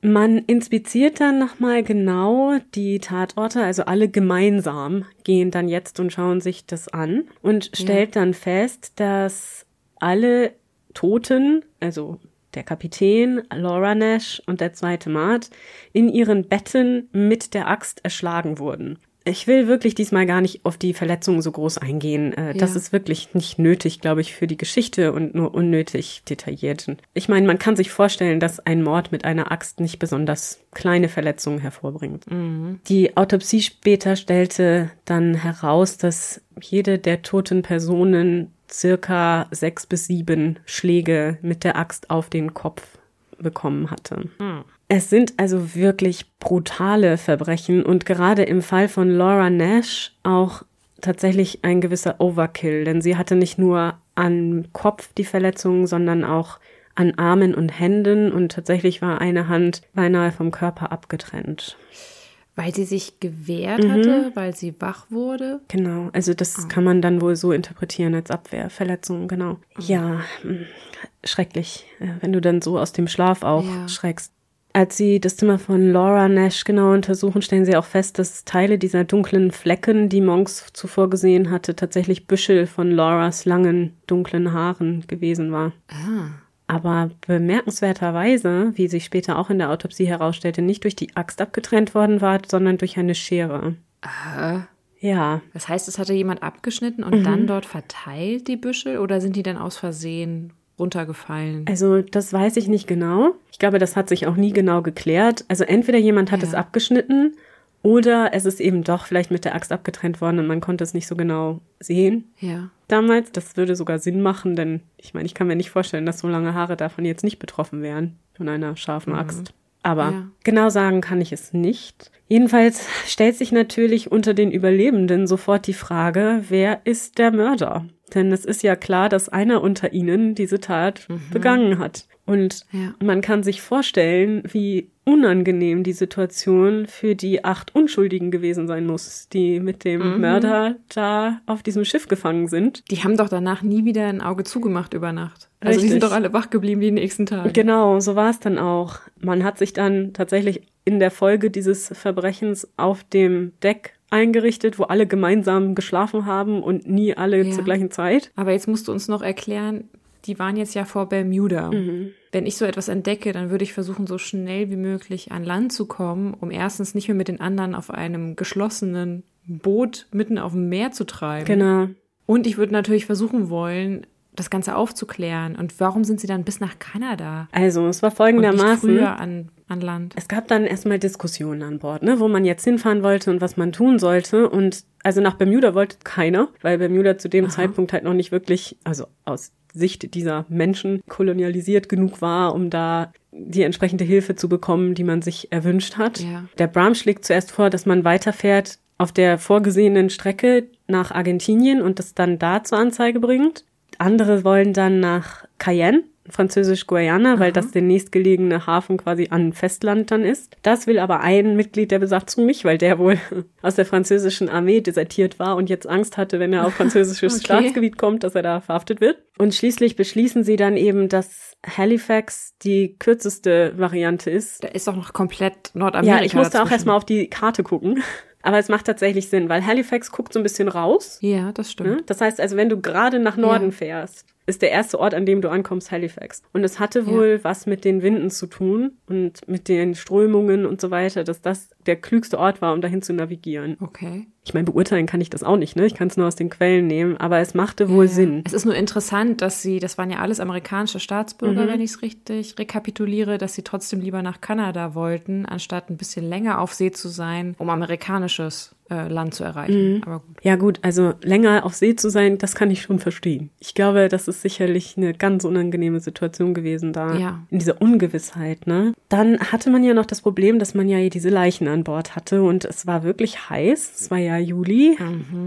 Man inspiziert dann nochmal genau die Tatorte, also alle gemeinsam gehen dann jetzt und schauen sich das an und stellt ja. dann fest, dass alle Toten, also der Kapitän, Laura Nash und der zweite Mart, in ihren Betten mit der Axt erschlagen wurden. Ich will wirklich diesmal gar nicht auf die Verletzungen so groß eingehen. Äh, ja. Das ist wirklich nicht nötig, glaube ich, für die Geschichte und nur unnötig detailliert. Ich meine, man kann sich vorstellen, dass ein Mord mit einer Axt nicht besonders kleine Verletzungen hervorbringt. Mhm. Die Autopsie später stellte dann heraus, dass jede der toten Personen circa sechs bis sieben Schläge mit der Axt auf den Kopf bekommen hatte. Hm. Es sind also wirklich brutale Verbrechen und gerade im Fall von Laura Nash auch tatsächlich ein gewisser Overkill, denn sie hatte nicht nur am Kopf die Verletzungen, sondern auch an Armen und Händen und tatsächlich war eine Hand beinahe vom Körper abgetrennt. Weil sie sich gewehrt mhm. hatte, weil sie wach wurde? Genau, also das oh. kann man dann wohl so interpretieren als Abwehrverletzung, genau. Oh. Ja, hm, schrecklich, äh, wenn du dann so aus dem Schlaf auch ja. schreckst. Als sie das Zimmer von Laura Nash genau untersuchen, stellen sie auch fest, dass Teile dieser dunklen Flecken, die Monks zuvor gesehen hatte, tatsächlich Büschel von Lauras langen, dunklen Haaren gewesen war. Ah. Aber bemerkenswerterweise, wie sich später auch in der Autopsie herausstellte, nicht durch die Axt abgetrennt worden war, sondern durch eine Schere. Aha. Ja. Das heißt, es hatte jemand abgeschnitten und mhm. dann dort verteilt, die Büschel, oder sind die dann aus Versehen runtergefallen? Also, das weiß ich nicht genau. Ich glaube, das hat sich auch nie genau geklärt. Also, entweder jemand hat ja. es abgeschnitten oder es ist eben doch vielleicht mit der Axt abgetrennt worden und man konnte es nicht so genau sehen. Ja. Damals, das würde sogar Sinn machen, denn ich meine, ich kann mir nicht vorstellen, dass so lange Haare davon jetzt nicht betroffen wären von einer scharfen mhm. Axt. Aber ja. genau sagen kann ich es nicht. Jedenfalls stellt sich natürlich unter den Überlebenden sofort die Frage, wer ist der Mörder? Denn es ist ja klar, dass einer unter ihnen diese Tat mhm. begangen hat. Und ja. man kann sich vorstellen, wie unangenehm die Situation für die acht Unschuldigen gewesen sein muss, die mit dem mhm. Mörder da auf diesem Schiff gefangen sind. Die haben doch danach nie wieder ein Auge zugemacht über Nacht. Also Richtig. die sind doch alle wach geblieben die nächsten Tage. Genau, so war es dann auch. Man hat sich dann tatsächlich in der Folge dieses Verbrechens auf dem Deck eingerichtet, wo alle gemeinsam geschlafen haben und nie alle ja. zur gleichen Zeit. Aber jetzt musst du uns noch erklären, die waren jetzt ja vor Bermuda. Wenn ich so etwas entdecke, dann würde ich versuchen, so schnell wie möglich an Land zu kommen, um erstens nicht mehr mit den anderen auf einem geschlossenen Boot mitten auf dem Meer zu treiben. Genau. Und ich würde natürlich versuchen wollen, das Ganze aufzuklären. Und warum sind sie dann bis nach Kanada? Also, es war Und folgendermaßen. früher an, an Land. Es gab dann erstmal Diskussionen an Bord, ne, wo man jetzt hinfahren wollte und was man tun sollte. Und also nach Bermuda wollte keiner, weil Bermuda zu dem Zeitpunkt halt noch nicht wirklich, also aus Sicht dieser Menschen kolonialisiert genug war, um da die entsprechende Hilfe zu bekommen, die man sich erwünscht hat. Ja. Der Bram schlägt zuerst vor, dass man weiterfährt auf der vorgesehenen Strecke nach Argentinien und das dann da zur Anzeige bringt. Andere wollen dann nach Cayenne, französisch Guayana, weil das der nächstgelegene Hafen quasi an Festland dann ist. Das will aber ein Mitglied der Besatzung nicht, weil der wohl aus der französischen Armee desertiert war und jetzt Angst hatte, wenn er auf französisches Okay. Staatsgebiet kommt, dass er da verhaftet wird. Und schließlich beschließen sie dann eben, dass Halifax die kürzeste Variante ist. Da ist doch noch komplett Nordamerika. Ja, ich musste auch erstmal auf die Karte gucken. Aber es macht tatsächlich Sinn, weil Halifax guckt so ein bisschen raus. Ja, das stimmt. Ne? Das heißt also, wenn du gerade nach Norden Ja. fährst, ist der erste Ort, an dem du ankommst, Halifax. Und es hatte wohl was mit den Winden zu tun und mit den Strömungen und so weiter, dass das der klügste Ort war, um dahin zu navigieren. Okay. Ich meine, beurteilen kann ich das auch nicht, ne? Ich kann es nur aus den Quellen nehmen, aber es machte wohl Ja. Sinn. Es ist nur interessant, dass sie, das waren ja alles amerikanische Staatsbürger, Mhm. wenn ich es richtig rekapituliere, dass sie trotzdem lieber nach Kanada wollten, anstatt ein bisschen länger auf See zu sein, um amerikanisches äh, Land zu erreichen. Mhm. Aber gut. Ja gut, also länger auf See zu sein, das kann ich schon verstehen. Ich glaube, das ist sicherlich eine ganz unangenehme Situation gewesen da. Ja. In dieser Ungewissheit, ne? Dann hatte man ja noch das Problem, dass man ja diese Leichen an Bord hatte und es war wirklich heiß. Es war ja Juli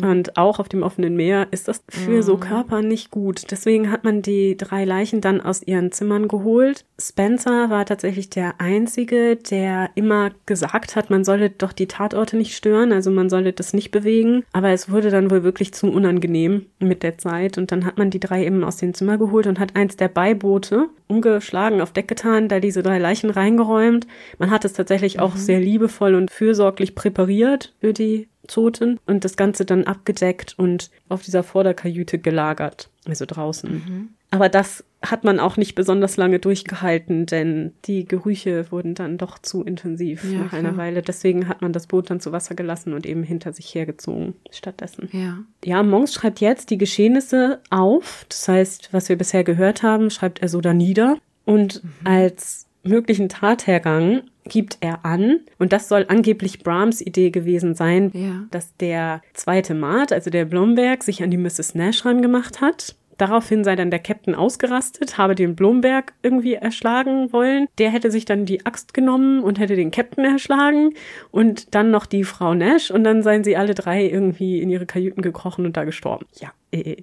und auch auf dem offenen Meer ist das für so Körper nicht gut. Deswegen hat man die drei Leichen dann aus ihren Zimmern geholt. Spencer war tatsächlich der einzige, der immer gesagt hat, man solle doch die Tatorte nicht stören, also man solle das nicht bewegen. Aber es wurde dann wohl wirklich zu unangenehm mit der Zeit und dann hat man die drei eben aus den Zimmer geholt und hat eins der Beiboote umgeschlagen, auf Deck getan, da diese drei Leichen reingeräumt. Man hat es tatsächlich auch sehr liebevoll und fürsorglich präpariert für die Toten und das Ganze dann abgedeckt und auf dieser Vorderkajüte gelagert, also draußen. Aber das hat man auch nicht besonders lange durchgehalten, denn die Gerüche wurden dann doch zu intensiv Ja, nach einer klar. Weile. Deswegen hat man das Boot dann zu Wasser gelassen und eben hinter sich hergezogen stattdessen. Ja. Ja, Monks schreibt jetzt die Geschehnisse auf. Das heißt, was wir bisher gehört haben, schreibt er so da nieder. Und als möglichen Tathergang gibt er an, und das soll angeblich Brahms Idee gewesen sein, Ja. dass der zweite Mart, also der Blomberg, sich an die Mrs. Nash rangemacht hat. Daraufhin sei dann der Captain ausgerastet, habe den Blomberg irgendwie erschlagen wollen. Der hätte sich dann die Axt genommen und hätte den Captain erschlagen und dann noch die Frau Nash und dann seien sie alle drei irgendwie in ihre Kajüten gekrochen und da gestorben. Ja, äh,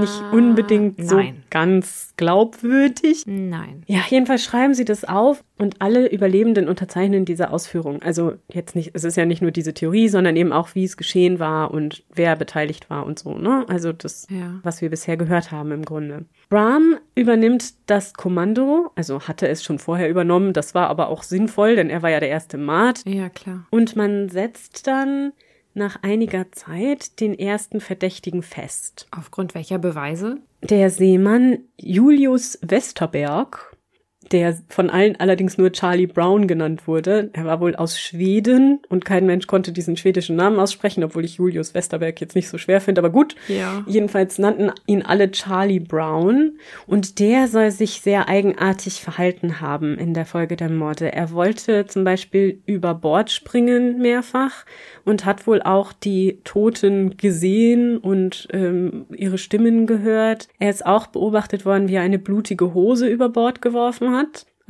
nicht unbedingt so nein. ganz glaubwürdig. Nein. Ja, jedenfalls schreiben sie das auf und alle Überlebenden unterzeichnen diese Ausführung. Also jetzt nicht, es ist ja nicht nur diese Theorie, sondern eben auch, wie es geschehen war und wer beteiligt war und so, ne? Also das, Ja. was wir bisher gehört haben im Grunde. Brahm übernimmt das Kommando, also hatte es schon vorher übernommen, das war aber auch sinnvoll, denn er war ja der erste Mart. Ja, klar. Und man setzt dann nach einiger Zeit den ersten Verdächtigen fest. Aufgrund welcher Beweise? Der Seemann Julius Westerberg, der von allen allerdings nur Charlie Brown genannt wurde. Er war wohl aus Schweden und kein Mensch konnte diesen schwedischen Namen aussprechen, obwohl ich Julius Westerberg jetzt nicht so schwer finde, aber gut. Ja. Jedenfalls nannten ihn alle Charlie Brown und der soll sich sehr eigenartig verhalten haben in der Folge der Morde. Er wollte zum Beispiel über Bord springen mehrfach und hat wohl auch die Toten gesehen und ähm, ihre Stimmen gehört. Er ist auch beobachtet worden, wie er eine blutige Hose über Bord geworfen hat.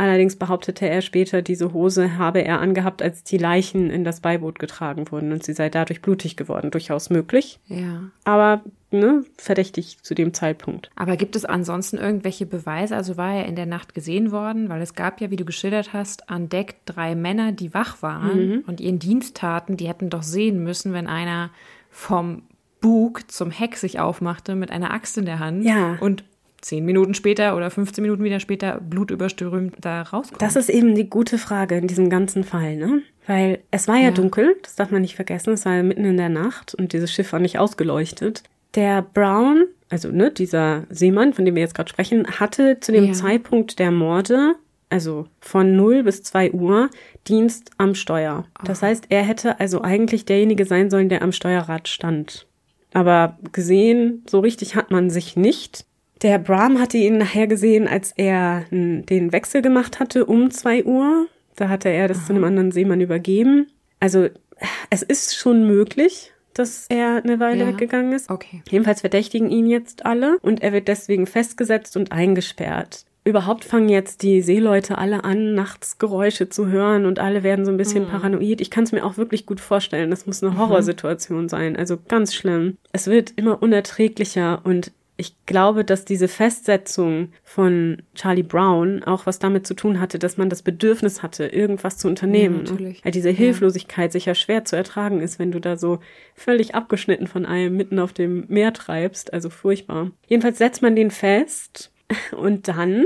Allerdings behauptete er später, diese Hose habe er angehabt, als die Leichen in das Beiboot getragen wurden und sie sei dadurch blutig geworden. Durchaus möglich Ja. aber ne, verdächtig zu dem Zeitpunkt. Aber gibt es ansonsten irgendwelche Beweise? Also war er in der Nacht gesehen worden? Weil es gab ja, wie du geschildert hast, an Deck drei Männer, die wach waren Mhm. und ihren Dienst taten. Die hätten doch sehen müssen, wenn einer vom Bug zum Heck sich aufmachte mit einer Axt in der Hand Ja. und zehn Minuten später oder 15 Minuten wieder später blutüberströmt da rauskommt. Das ist eben die gute Frage in diesem ganzen Fall, ne? Weil es war ja, Ja. dunkel, das darf man nicht vergessen, es war ja mitten in der Nacht und dieses Schiff war nicht ausgeleuchtet. Der Brown also ne, dieser Seemann, von dem wir jetzt gerade sprechen, hatte zu dem Ja. Zeitpunkt der Morde, also von 0 bis 2 Uhr, Dienst am Steuer. Das heißt, er hätte also eigentlich derjenige sein sollen, der am Steuerrad stand. Aber gesehen, so richtig hat man sich nicht. Der Bram hatte ihn nachher gesehen, als er den Wechsel gemacht hatte um 2 Uhr. Da hatte er das zu einem anderen Seemann übergeben. Also es ist schon möglich, dass er eine Weile Ja. weggegangen ist. Okay. Jedenfalls verdächtigen ihn jetzt alle und er wird deswegen festgesetzt und eingesperrt. Überhaupt fangen jetzt die Seeleute alle an, nachts Geräusche zu hören und alle werden so ein bisschen paranoid. Ich kann es mir auch wirklich gut vorstellen. Das muss eine Horrorsituation sein. Also ganz schlimm. Es wird immer unerträglicher und ich glaube, dass diese Festsetzung von Charlie Brown auch was damit zu tun hatte, dass man das Bedürfnis hatte, irgendwas zu unternehmen. Ja, natürlich. Weil diese Ja. Hilflosigkeit sicher schwer zu ertragen ist, wenn du da so völlig abgeschnitten von allem mitten auf dem Meer treibst. Also furchtbar. Jedenfalls setzt man den fest und dann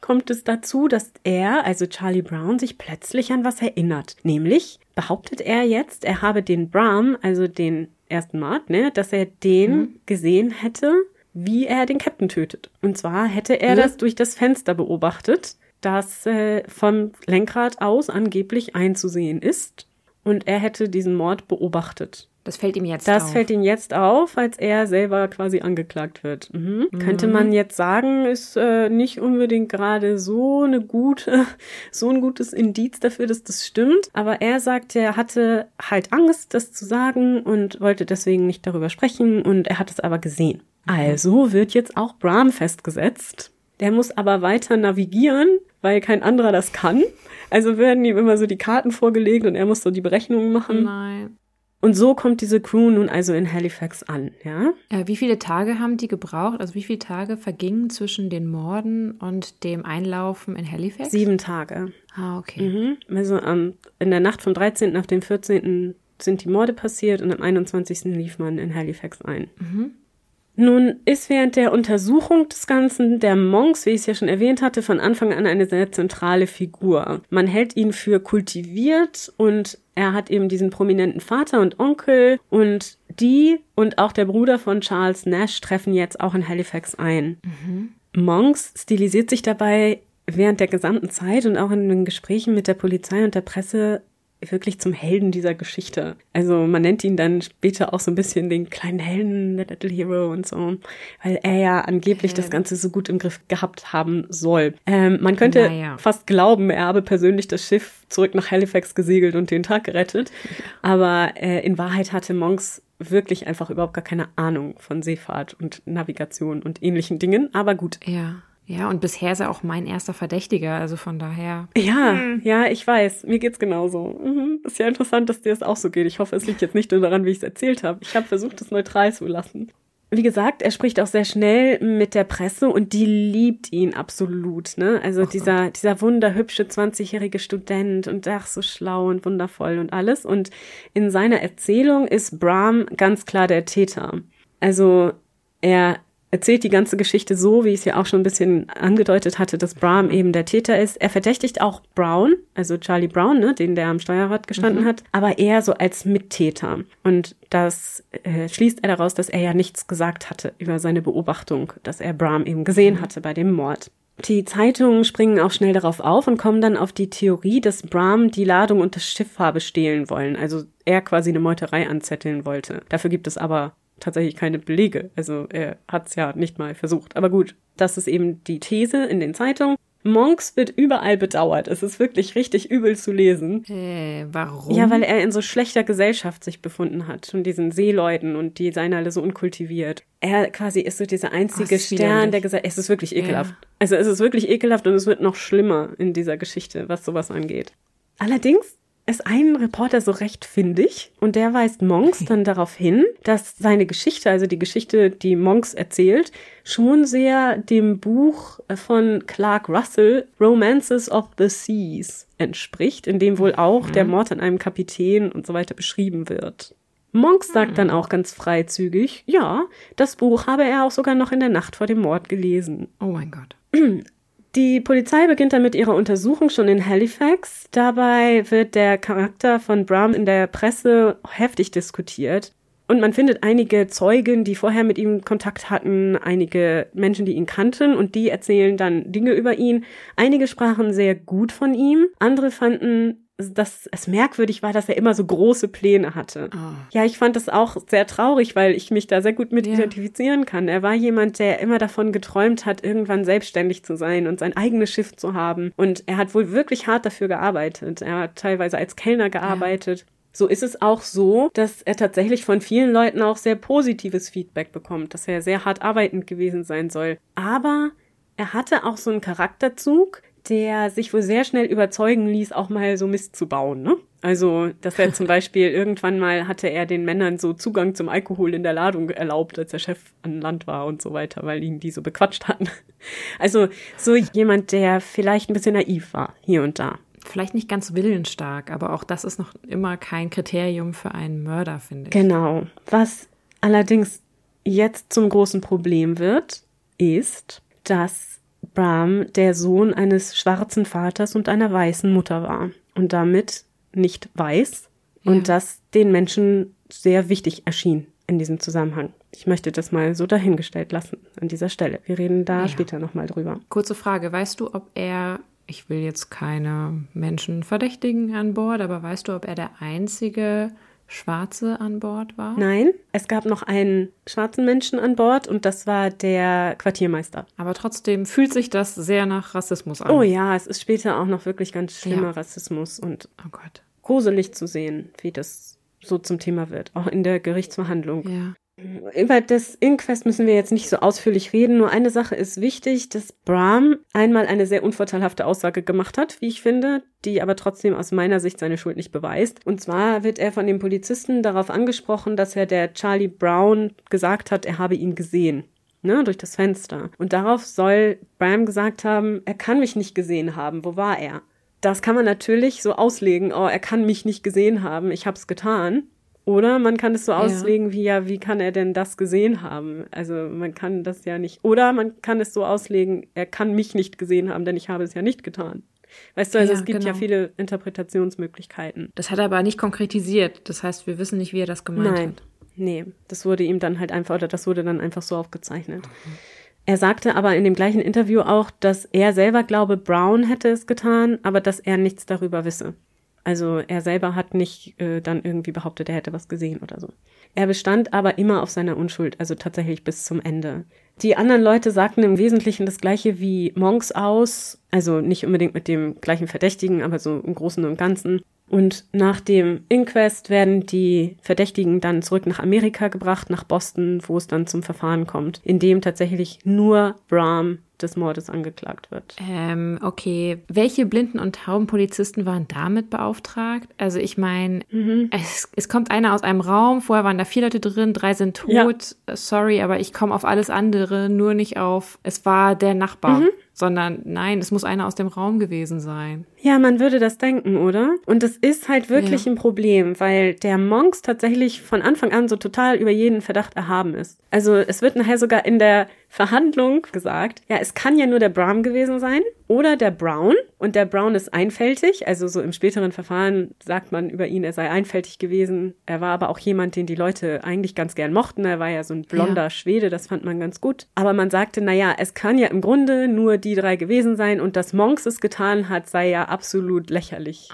kommt es dazu, dass er, also Charlie Brown, sich plötzlich an was erinnert. Nämlich behauptet er jetzt, er habe den Bram, also den ersten Mord, ne, dass er den gesehen hätte, wie er den Captain tötet. Und zwar hätte er Ja. das durch das Fenster beobachtet, das äh, vom Lenkrad aus angeblich einzusehen ist. Und er hätte diesen Mord beobachtet. Das fällt ihm jetzt Das auf. fällt ihm jetzt auf, als er selber quasi angeklagt wird. Mhm. Könnte man jetzt sagen, ist äh, nicht unbedingt gerade so eine gute, so ein gutes Indiz dafür, dass das stimmt. Aber er sagt, er hatte halt Angst, das zu sagen und wollte deswegen nicht darüber sprechen und er hat es aber gesehen. Also wird jetzt auch Bram festgesetzt. Der muss aber weiter navigieren, weil kein anderer das kann. Also werden ihm immer so die Karten vorgelegt und er muss so die Berechnungen machen. Nein. Und so kommt diese Crew nun also in Halifax an, ja? Äh, wie viele Tage haben die gebraucht? Also wie viele Tage vergingen zwischen den Morden und dem Einlaufen in Halifax? Sieben Tage. Ah, okay. Mhm. Also ähm, in der Nacht vom 13. auf den 14. sind die Morde passiert und am 21. lief man in Halifax ein. Nun ist während der Untersuchung des Ganzen der Monks, wie ich es ja schon erwähnt hatte, von Anfang an eine sehr zentrale Figur. Man hält ihn für kultiviert und er hat eben diesen prominenten Vater und Onkel und die und auch der Bruder von Charles Nash treffen jetzt auch in Halifax ein. Monks stilisiert sich dabei während der gesamten Zeit und auch in den Gesprächen mit der Polizei und der Presse wirklich zum Helden dieser Geschichte. Also man nennt ihn dann später auch so ein bisschen den kleinen Helden, der Little Hero und so, weil er ja angeblich das Ganze so gut im Griff gehabt haben soll. Ähm, man könnte Naja. fast glauben, er habe persönlich das Schiff zurück nach Halifax gesegelt und den Tag gerettet. Aber äh, in Wahrheit hatte Monks wirklich einfach überhaupt gar keine Ahnung von Seefahrt und Navigation und ähnlichen Dingen. Aber gut, Ja. Ja, und bisher ist er auch mein erster Verdächtiger, also von daher. Ja, Hm. ja, ich weiß. Mir geht's genauso. Mhm. Ist ja interessant, dass dir das auch so geht. Ich hoffe, es liegt jetzt nicht nur daran, wie ich es erzählt habe. Ich habe versucht, es neutral zu lassen. Wie gesagt, er spricht auch sehr schnell mit der Presse und die liebt ihn absolut. Ne? Also dieser, dieser wunderhübsche 20-jährige Student und ach, so schlau und wundervoll und alles. Und in seiner Erzählung ist Bram ganz klar der Täter. Also er erzählt die ganze Geschichte so, wie ich es ja auch schon ein bisschen angedeutet hatte, dass Bram eben der Täter ist. Er verdächtigt auch Brown, also Charlie Brown, ne, den der am Steuerrad gestanden hat, aber eher so als Mittäter. Und das äh, schließt er daraus, dass er ja nichts gesagt hatte über seine Beobachtung, dass er Bram eben gesehen hatte bei dem Mord. Die Zeitungen springen auch schnell darauf auf und kommen dann auf die Theorie, dass Bram die Ladung und das Schiff habe stehlen wollen. Also er quasi eine Meuterei anzetteln wollte. Dafür gibt es aber tatsächlich keine Belege. Also er hat es ja nicht mal versucht. Aber gut, das ist eben die These in den Zeitungen. Monks wird überall bedauert. Es ist wirklich richtig übel zu lesen. Äh, warum? Ja, weil er in so schlechter Gesellschaft sich befunden hat. Von diesen Seeleuten und die seien alle so unkultiviert. Er quasi ist so dieser einzige ist Stern der Gesellschaft. Es ist wirklich ekelhaft. Ja. Also es ist wirklich ekelhaft und es wird noch schlimmer in dieser Geschichte, was sowas angeht. Allerdings ist ein Reporter so recht findig und der weist Monks dann darauf hin, dass seine Geschichte, also die Geschichte, die Monks erzählt, schon sehr dem Buch von Clark Russell Romances of the Seas entspricht, in dem wohl auch der Mord an einem Kapitän und so weiter beschrieben wird. Monks sagt dann auch ganz freizügig, ja, das Buch habe er auch sogar noch in der Nacht vor dem Mord gelesen. oh mein Gott. Die Polizei beginnt dann mit ihrer Untersuchung schon in Halifax. Dabei wird der Charakter von Bram in der Presse heftig diskutiert. Und man findet einige Zeugen, die vorher mit ihm Kontakt hatten, einige Menschen, die ihn kannten und die erzählen dann Dinge über ihn. Einige sprachen sehr gut von ihm, andere fanden dass es merkwürdig war, dass er immer so große Pläne hatte. Oh. Ja, ich fand das auch sehr traurig, weil ich mich da sehr gut mit ja. identifizieren kann. Er war jemand, der immer davon geträumt hat, irgendwann selbstständig zu sein und sein eigenes Schiff zu haben. Und er hat wohl wirklich hart dafür gearbeitet. Er hat teilweise als Kellner gearbeitet. Ja. So ist es auch so, dass er tatsächlich von vielen Leuten auch sehr positives Feedback bekommt, dass er sehr hart arbeitend gewesen sein soll. Aber er hatte auch so einen Charakterzug, der sich wohl sehr schnell überzeugen ließ, auch mal so Mist zu bauen, ne? Also, dass er zum Beispiel irgendwann mal hatte er den Männern so Zugang zum Alkohol in der Ladung erlaubt, als der Chef an Land war und so weiter, weil ihn die so bequatscht hatten. Also, so jemand, der vielleicht ein bisschen naiv war, hier und da vielleicht nicht ganz willensstark, aber auch das ist noch immer kein Kriterium für einen Mörder, finde ich. Genau. Was allerdings jetzt zum großen Problem wird, ist, dass Bram der Sohn eines schwarzen Vaters und einer weißen Mutter war und damit nicht weiß ja. und das den Menschen sehr wichtig erschien in diesem Zusammenhang. Ich möchte das mal so dahingestellt lassen an dieser Stelle. Wir reden da ja. später nochmal drüber. Kurze Frage, weißt du, ob er ich will jetzt keine Menschen verdächtigen an Bord, aber weißt du, ob er der einzige Schwarze an Bord war? Nein, es gab noch einen schwarzen Menschen an Bord und das war der Quartiermeister. Aber trotzdem fühlt sich das sehr nach Rassismus an. Oh ja, es ist später auch noch wirklich ganz schlimmer ja. Rassismus und oh Gott. gruselig zu sehen, wie das so zum Thema wird, auch in der Gerichtsverhandlung. Ja. Über das Inquest müssen wir jetzt nicht so ausführlich reden. Nur eine Sache ist wichtig, dass Bram einmal eine sehr unvorteilhafte Aussage gemacht hat, wie ich finde, die aber trotzdem aus meiner Sicht seine Schuld nicht beweist. Und zwar wird er von dem Polizisten darauf angesprochen, dass er der Charlie Brown gesagt hat, er habe ihn gesehen. Ne, durch das Fenster. Und darauf soll Bram gesagt haben, er kann mich nicht gesehen haben. Wo war er? Das kann man natürlich so auslegen, oh, er kann mich nicht gesehen haben, ich hab's getan. Oder man kann es so auslegen ja. wie, ja, wie kann er denn das gesehen haben? Also man kann das ja nicht. Oder man kann es so auslegen, er kann mich nicht gesehen haben, denn ich habe es ja nicht getan. Weißt du, also ja, es gibt genau. ja viele Interpretationsmöglichkeiten. Das hat er aber nicht konkretisiert. Das heißt, wir wissen nicht, wie er das gemeint Nein. hat. Nee, das wurde ihm dann halt einfach, oder das wurde dann einfach so aufgezeichnet. Mhm. Er sagte aber in dem gleichen Interview auch, dass er selber glaube, Brown hätte es getan, aber dass er nichts darüber wisse. Also er selber hat nicht äh, dann irgendwie behauptet, er hätte was gesehen oder so. Er bestand aber immer auf seiner Unschuld, also tatsächlich bis zum Ende. Die anderen Leute sagten im Wesentlichen das gleiche wie Monks aus, also nicht unbedingt mit dem gleichen Verdächtigen, aber so im Großen und Ganzen. Und nach dem Inquest werden die Verdächtigen dann zurück nach Amerika gebracht, nach Boston, wo es dann zum Verfahren kommt, in dem tatsächlich nur Brahm des Mordes angeklagt wird. Ähm, okay. Welche blinden und tauben Polizisten waren damit beauftragt? Also ich meine, mhm. es, es kommt einer aus einem Raum, vorher waren da vier Leute drin, drei sind tot. Ja. Sorry, aber ich komme auf alles andere, nur nicht auf, es war der Nachbar. Mhm sondern nein, es muss einer aus dem Raum gewesen sein. Ja, man würde das denken, oder? Und das ist halt wirklich ja. ein Problem, weil der Monks tatsächlich von Anfang an so total über jeden Verdacht erhaben ist. Also es wird nachher sogar in der Verhandlung gesagt, ja, es kann ja nur der Bram gewesen sein oder der Brown. Und der Brown ist einfältig, also so im späteren Verfahren sagt man über ihn, er sei einfältig gewesen. Er war aber auch jemand, den die Leute eigentlich ganz gern mochten. Er war ja so ein blonder ja. Schwede, das fand man ganz gut. Aber man sagte, na ja, es kann ja im Grunde nur die drei gewesen sein und dass Monks es getan hat, sei ja absolut lächerlich.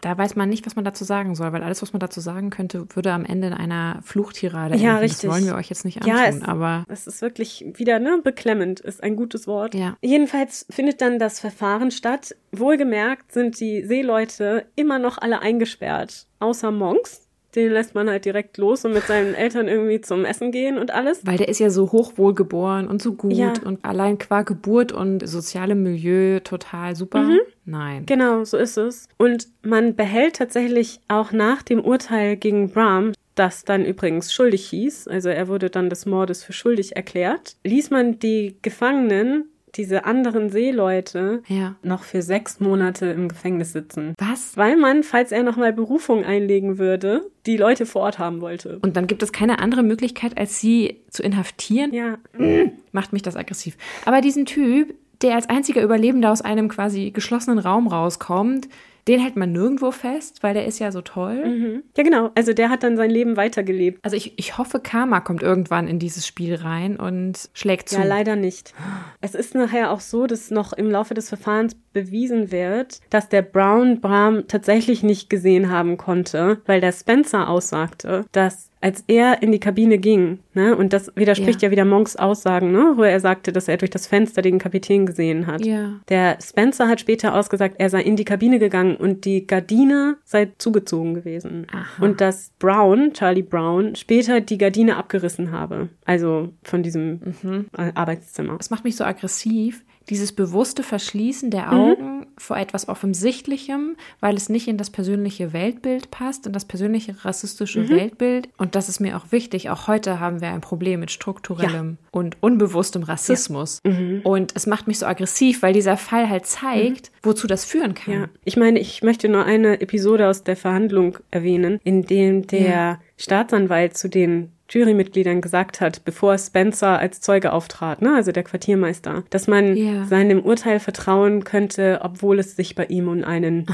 Da weiß man nicht, was man dazu sagen soll, weil alles, was man dazu sagen könnte, würde am Ende in einer Fluchtirade ja, enden. Richtig. Das wollen wir euch jetzt nicht antun, ja, es, aber. Es ist wirklich wieder, ne, beklemmend, ist ein gutes Wort. Ja. Jedenfalls findet dann das Verfahren statt. Wohlgemerkt sind die Seeleute immer noch alle eingesperrt, außer Monks den lässt man halt direkt los und mit seinen Eltern irgendwie zum Essen gehen und alles. Weil der ist ja so hochwohlgeboren und so gut ja. und allein qua Geburt und sozialem Milieu total super. Mhm. Nein. Genau, so ist es. Und man behält tatsächlich auch nach dem Urteil gegen Brahm das dann übrigens schuldig hieß, also er wurde dann des Mordes für schuldig erklärt, ließ man die Gefangenen diese anderen Seeleute ja. noch für sechs Monate im Gefängnis sitzen. Was? Weil man, falls er nochmal Berufung einlegen würde, die Leute vor Ort haben wollte. Und dann gibt es keine andere Möglichkeit, als sie zu inhaftieren? Ja. Macht mich das aggressiv. Aber diesen Typ, der als einziger Überlebender aus einem quasi geschlossenen Raum rauskommt, Den hält man nirgendwo fest, weil der ist ja so toll. Mhm. Ja, genau. Also der hat dann sein Leben weitergelebt. Also ich, ich hoffe, Karma kommt irgendwann in dieses Spiel rein und schlägt zu. Ja, leider nicht. Es ist nachher auch so, dass noch im Laufe des Verfahrens bewiesen wird, dass der Brown Bram tatsächlich nicht gesehen haben konnte, weil der Spencer aussagte, dass als er in die Kabine ging, ne, und das widerspricht ja, ja wieder Monks Aussagen, ne, wo er sagte, dass er durch das Fenster den Kapitän gesehen hat. Ja. Der Spencer hat später ausgesagt, er sei in die Kabine gegangen und die Gardine sei zugezogen gewesen. Aha. Und dass Brown, Charlie Brown, später die Gardine abgerissen habe. Also von diesem Mhm. Arbeitszimmer. Das macht mich so aggressiv. Dieses bewusste Verschließen der Augen vor etwas Offensichtlichem, weil es nicht in das persönliche Weltbild passt, in das persönliche rassistische Weltbild. Und das ist mir auch wichtig. Auch heute haben wir ein Problem mit strukturellem und unbewusstem Rassismus. Und es macht mich so aggressiv, weil dieser Fall halt zeigt, wozu das führen kann. Ja, ich meine, ich möchte nur eine Episode aus der Verhandlung erwähnen, in dem der Ja. Staatsanwalt zu den Jurymitgliedern gesagt hat, bevor Spencer als Zeuge auftrat, ne, also der Quartiermeister, dass man Ja. seinem Urteil vertrauen könnte, obwohl es sich bei ihm um einen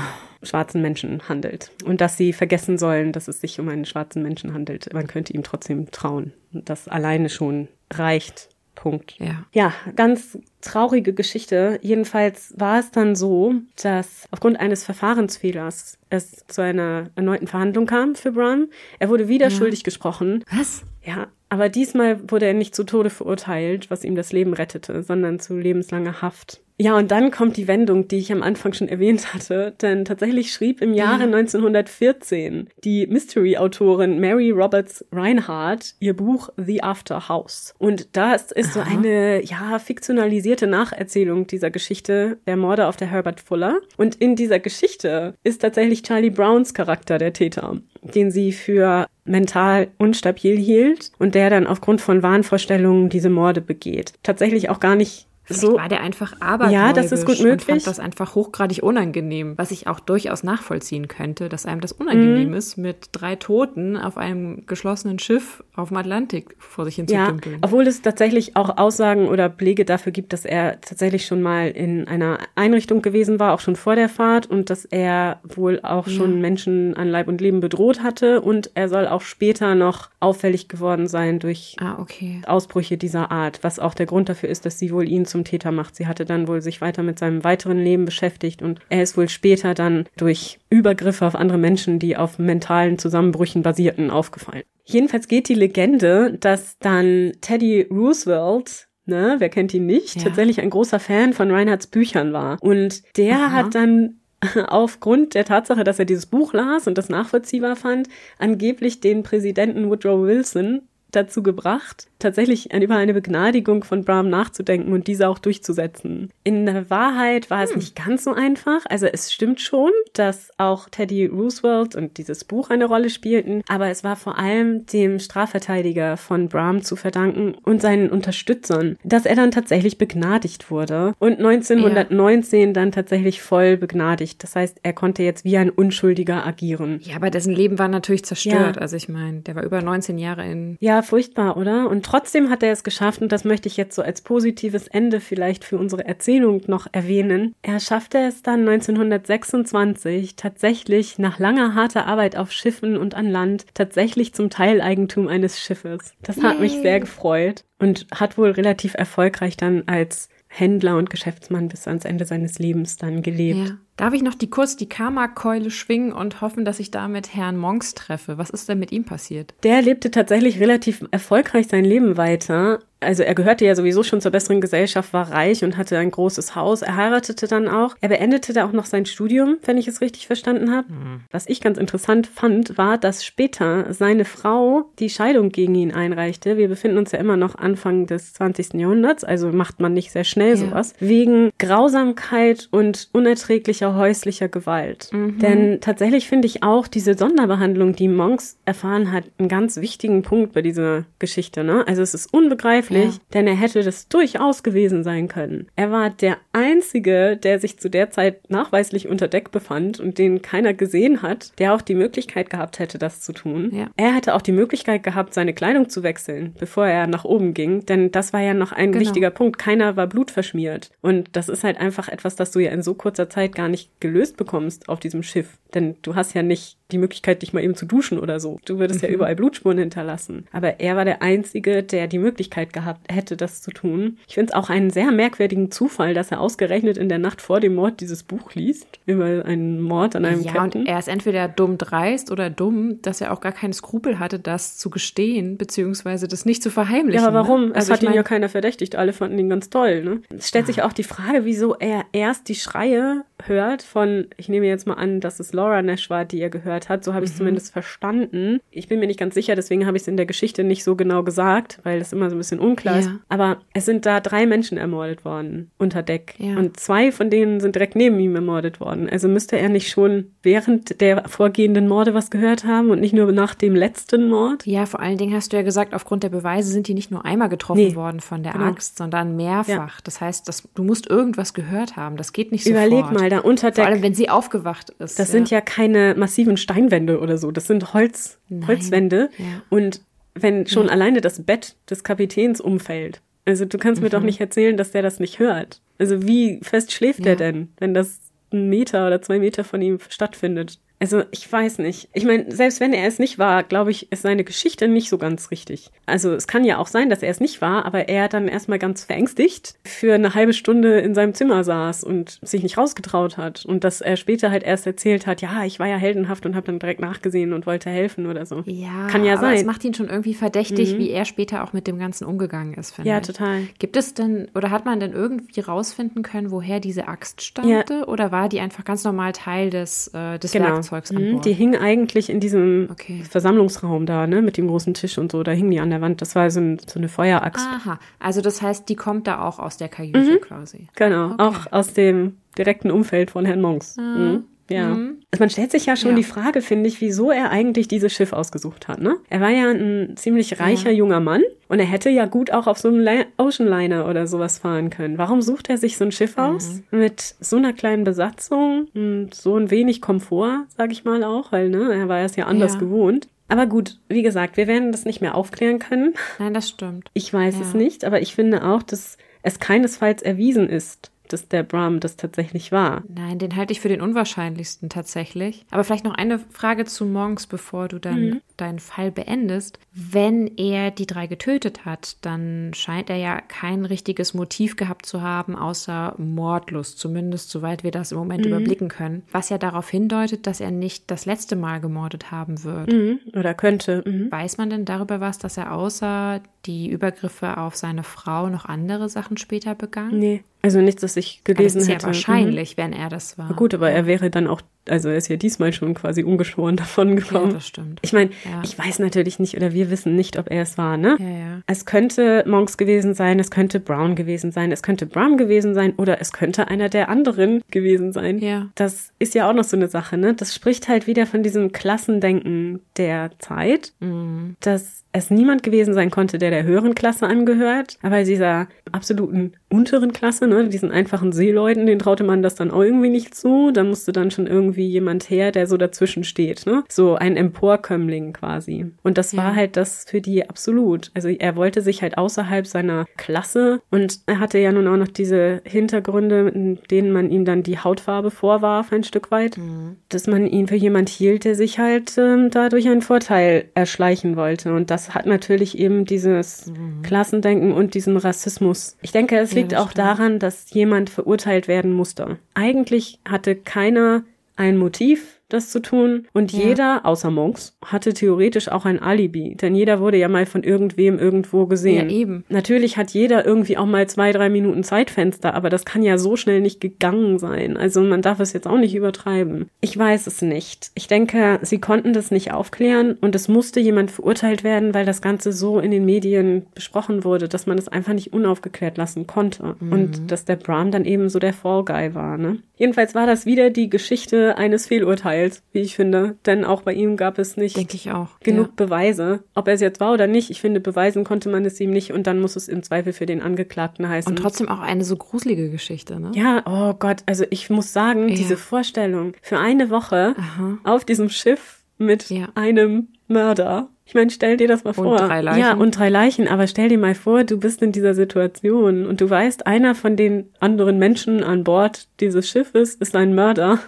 schwarzen Menschen handelt. Und dass sie vergessen sollen, dass es sich um einen schwarzen Menschen handelt. Man könnte ihm trotzdem trauen. Und das alleine schon reicht. Punkt. Ja. Ja, ganz traurige Geschichte. Jedenfalls war es dann so, dass aufgrund eines Verfahrensfehlers es zu einer erneuten Verhandlung kam für Brown. Er wurde wieder Ja. schuldig gesprochen. Was? Ja, aber diesmal wurde er nicht zu Tode verurteilt, was ihm das Leben rettete, sondern zu lebenslanger Haft. Ja, und dann kommt die Wendung, die ich am Anfang schon erwähnt hatte, denn tatsächlich schrieb im Jahre Ja. 1914 die Mystery-Autorin Mary Roberts Reinhardt ihr Buch The After House. Und das ist so Aha. eine, ja, fiktionalisierte Nacherzählung dieser Geschichte der Morde auf der Herbert Fuller. Und in dieser Geschichte ist tatsächlich Charlie Browns Charakter der Täter, den sie für mental unstabil hielt und der dann aufgrund von Wahnvorstellungen diese Morde begeht. Tatsächlich auch gar nicht Vielleicht so. war der einfach abergläubisch Ja, das ist gut und möglich. fand das einfach hochgradig unangenehm, was ich auch durchaus nachvollziehen könnte, dass einem das unangenehm Mhm. ist, mit drei Toten auf einem geschlossenen Schiff auf dem Atlantik vor sich hin zu Ja, dümpeln. obwohl es tatsächlich auch Aussagen oder Belege dafür gibt, dass er tatsächlich schon mal in einer Einrichtung gewesen war, auch schon vor der Fahrt und dass er wohl auch schon Menschen an Leib und Leben bedroht hatte und er soll auch später noch auffällig geworden sein durch Ah, okay. Ausbrüche dieser Art, was auch der Grund dafür ist, dass sie wohl ihn zum Täter macht. Sie hatte dann wohl sich weiter mit seinem weiteren Leben beschäftigt und er ist wohl später dann durch Übergriffe auf andere Menschen, die auf mentalen Zusammenbrüchen basierten, aufgefallen. Jedenfalls geht die Legende, dass dann Teddy Roosevelt Ne, wer kennt ihn nicht? Ja. Tatsächlich ein großer Fan von Reinhards Büchern war. Und der Aha. hat dann aufgrund der Tatsache, dass er dieses Buch las und das nachvollziehbar fand, angeblich den Präsidenten Woodrow Wilson dazu gebracht, tatsächlich über eine Begnadigung von Bram nachzudenken und diese auch durchzusetzen. In der Wahrheit war es Hm. nicht ganz so einfach. Also es stimmt schon, dass auch Teddy Roosevelt und dieses Buch eine Rolle spielten, aber es war vor allem dem Strafverteidiger von Bram zu verdanken und seinen Unterstützern, dass er dann tatsächlich begnadigt wurde und 1919 dann tatsächlich voll begnadigt. Das heißt, er konnte jetzt wie ein Unschuldiger agieren. Ja, aber dessen Leben war natürlich zerstört. Ja. Also ich meine, der war über 19 Jahre in. Ja, furchtbar, oder? Und trotzdem hat er es geschafft, und das möchte ich jetzt so als positives Ende vielleicht für unsere Erzählung noch erwähnen. Er schaffte es dann 1926 tatsächlich nach langer harter Arbeit auf Schiffen und an Land tatsächlich zum Teileigentum eines Schiffes. Das hat mich Yay. sehr gefreut und hat wohl relativ erfolgreich dann als Händler und Geschäftsmann bis ans Ende seines Lebens dann gelebt. Ja. Darf ich noch die kurz die Karma-Keule schwingen und hoffen, dass ich damit Herrn Monks treffe? Was ist denn mit ihm passiert? Der lebte tatsächlich relativ erfolgreich sein Leben weiter. Also er gehörte ja sowieso schon zur besseren Gesellschaft, war reich und hatte ein großes Haus. Er heiratete dann auch. Er beendete da auch noch sein Studium, wenn ich es richtig verstanden habe. Was ich ganz interessant fand, war, dass später seine Frau die Scheidung gegen ihn einreichte. Wir befinden uns ja immer noch Anfang des 20. Jahrhunderts, also macht man nicht sehr schnell Ja. sowas. Wegen Grausamkeit und unerträglicher häuslicher Gewalt. Denn tatsächlich finde ich auch diese Sonderbehandlung, die Monks erfahren hat, einen ganz wichtigen Punkt bei dieser Geschichte. Ne? Also es ist unbegreiflich, Ja. denn er hätte das durchaus gewesen sein können. Er war der Einzige, der sich zu der Zeit nachweislich unter Deck befand und den keiner gesehen hat, der auch die Möglichkeit gehabt hätte, das zu tun. Ja. Er hätte auch die Möglichkeit gehabt, seine Kleidung zu wechseln, bevor er nach oben ging, denn das war ja noch ein Genau. wichtiger Punkt. Keiner war blutverschmiert. Und das ist halt einfach etwas, das du ja in so kurzer Zeit gar nicht nicht gelöst bekommst auf diesem Schiff. Denn du hast ja nicht die Möglichkeit, dich mal eben zu duschen oder so. Du würdest mhm. ja überall Blutspuren hinterlassen. Aber er war der Einzige, der die Möglichkeit gehabt hätte, das zu tun. Ich finde es auch einen sehr merkwürdigen Zufall, dass er ausgerechnet in der Nacht vor dem Mord dieses Buch liest über einen Mord an einem ja, Captain. und er ist entweder dumm dreist oder dumm, dass er auch gar keinen Skrupel hatte, das zu gestehen, beziehungsweise das nicht zu verheimlichen. Ja, aber warum? Ne? Also es hat ihn ja keiner verdächtigt. Alle fanden ihn ganz toll. Ne? Es stellt ah. sich auch die Frage, wieso er erst die Schreie hört von, ich nehme jetzt mal an, dass es Laura Nash war, die er gehört hat. So habe ich mhm. zumindest verstanden. Ich bin mir nicht ganz sicher, deswegen habe ich es in der Geschichte nicht so genau gesagt, weil das immer so ein bisschen unklar ist. Aber es sind da drei Menschen ermordet worden unter Deck. Ja. Und zwei von denen sind direkt neben ihm ermordet worden. Also müsste er nicht schon während der vorgehenden Morde was gehört haben und nicht nur nach dem letzten Mord? Ja, vor allen Dingen hast du ja gesagt, aufgrund der Beweise sind die nicht nur einmal getroffen nee, worden von der genau. Axt, sondern mehrfach. Ja. Das heißt, das, du musst irgendwas gehört haben. Das geht nicht so Überleg mal, da unter Deck. Vor allem, wenn sie aufgewacht ist. Das ja. sind ja keine massiven Steinwände oder so. Das sind Holz, Holzwände. Ja. Und wenn schon ja. alleine das Bett des Kapitäns umfällt. Also du kannst mhm. mir doch mhm. nicht erzählen, dass der das nicht hört. Also wie fest schläft der denn, wenn das einen Meter oder zwei Meter von ihm stattfindet? Also ich weiß nicht. Ich meine, selbst wenn er es nicht war, glaube ich, ist seine Geschichte nicht so ganz richtig. Also es kann ja auch sein, dass er es nicht war, aber er dann erstmal ganz verängstigt für eine halbe Stunde in seinem Zimmer saß und sich nicht rausgetraut hat. Und dass er später halt erst erzählt hat, ja, ich war ja heldenhaft und habe dann direkt nachgesehen und wollte helfen oder so. Ja, kann ja aber sein. Es macht ihn schon irgendwie verdächtig, mhm. wie er später auch mit dem Ganzen umgegangen ist, finde ja, ich. Ja, total. Gibt es denn, oder hat man denn irgendwie rausfinden können, woher diese Axt stammte? Ja. Oder war die einfach ganz normal Teil des, äh, des genau. Werkzeugs an mhm, Bord? Die hing eigentlich in diesem okay. Versammlungsraum da, ne, mit dem großen Tisch und so. Da hing die an der Wand. Das war so, ein, so eine Feueraxt. Aha, also das heißt, die kommt da auch aus der Kajüte mhm. quasi. Genau, okay. auch aus dem direkten Umfeld von Herrn Monks. Ah. Mhm. Ja. Mhm. Also man stellt sich ja schon ja. die Frage, finde ich, wieso er eigentlich dieses Schiff ausgesucht hat. Ne? Er war ja ein ziemlich reicher ja. junger Mann und er hätte ja gut auch auf so einem Oceanliner oder sowas fahren können. Warum sucht er sich so ein Schiff mhm. aus mit so einer kleinen Besatzung und so ein wenig Komfort, sag ich mal auch, weil ne, er war es ja anders ja. gewohnt. Aber gut, wie gesagt, wir werden das nicht mehr aufklären können. Nein, das stimmt. Ich weiß es nicht, aber ich finde auch, dass es keinesfalls erwiesen ist, dass der Brahm das tatsächlich war. Nein, den halte ich für den unwahrscheinlichsten tatsächlich. Aber vielleicht noch eine Frage zu Monks, bevor du dann mhm. deinen Fall beendest. Wenn er die drei getötet hat, dann scheint er ja kein richtiges Motiv gehabt zu haben, außer Mordlust, zumindest soweit wir das im Moment mhm. überblicken können. Was ja darauf hindeutet, dass er nicht das letzte Mal gemordet haben wird. Mhm. Oder könnte. Mhm. Weiß man denn darüber was, dass er außer die Übergriffe auf seine Frau noch andere Sachen später begangen? Nee. Also nichts, das ich gelesen das ist hätte. Ja wahrscheinlich, mhm. wenn er das war. Na gut, aber ja. er wäre dann auch also er ist ja diesmal schon quasi ungeschoren davon gekommen. Ja, das stimmt. Ich meine, ja. ich weiß natürlich nicht oder wir wissen nicht, ob er es war, ne? Ja, ja. Es könnte Monks gewesen sein, es könnte Brown gewesen sein, es könnte Brown gewesen sein oder es könnte einer der anderen gewesen sein. Ja. Das ist ja auch noch so eine Sache, ne? Das spricht halt wieder von diesem Klassendenken der Zeit, mhm. dass es niemand gewesen sein konnte, der der höheren Klasse angehört, aber dieser absoluten unteren Klasse, ne, diesen einfachen Seeleuten, den traute man das dann auch irgendwie nicht zu. Da musste dann schon irgendwie jemand her, der so dazwischen steht, ne? So ein Emporkömmling quasi. Und das ja. war halt das für die absolut. Also er wollte sich halt außerhalb seiner Klasse und er hatte ja nun auch noch diese Hintergründe, in denen man ihm dann die Hautfarbe vorwarf, ein Stück weit, mhm. dass man ihn für jemand hielt, der sich halt ähm, dadurch einen Vorteil erschleichen wollte. Und das hat natürlich eben dieses mhm. Klassendenken und diesen Rassismus. Ich denke, es liegt auch daran, dass jemand verurteilt werden musste. Eigentlich hatte keiner ein Motiv das zu tun. Und ja. jeder, außer Monks, hatte theoretisch auch ein Alibi. Denn jeder wurde ja mal von irgendwem irgendwo gesehen. Ja, eben. Natürlich hat jeder irgendwie auch mal zwei, drei Minuten Zeitfenster, aber das kann ja so schnell nicht gegangen sein. Also man darf es jetzt auch nicht übertreiben. Ich weiß es nicht. Ich denke, sie konnten das nicht aufklären und es musste jemand verurteilt werden, weil das Ganze so in den Medien besprochen wurde, dass man es einfach nicht unaufgeklärt lassen konnte. Mhm. Und dass der Bram dann eben so der Fall Guy war, ne? Jedenfalls war das wieder die Geschichte eines Fehlurteils, wie ich finde. Denn auch bei ihm gab es nicht genug ja. Beweise. Ob er es jetzt war oder nicht, ich finde, beweisen konnte man es ihm nicht und dann muss es im Zweifel für den Angeklagten heißen. Und trotzdem auch eine so gruselige Geschichte, ne? Ja, oh Gott, also ich muss sagen, ja. diese Vorstellung für eine Woche Aha. auf diesem Schiff mit ja. einem Mörder Ich meine, stell dir das mal vor. Und drei Leichen. Ja, und drei Leichen, aber stell dir mal vor, du bist in dieser Situation und du weißt, einer von den anderen Menschen an Bord dieses Schiffes ist ein Mörder,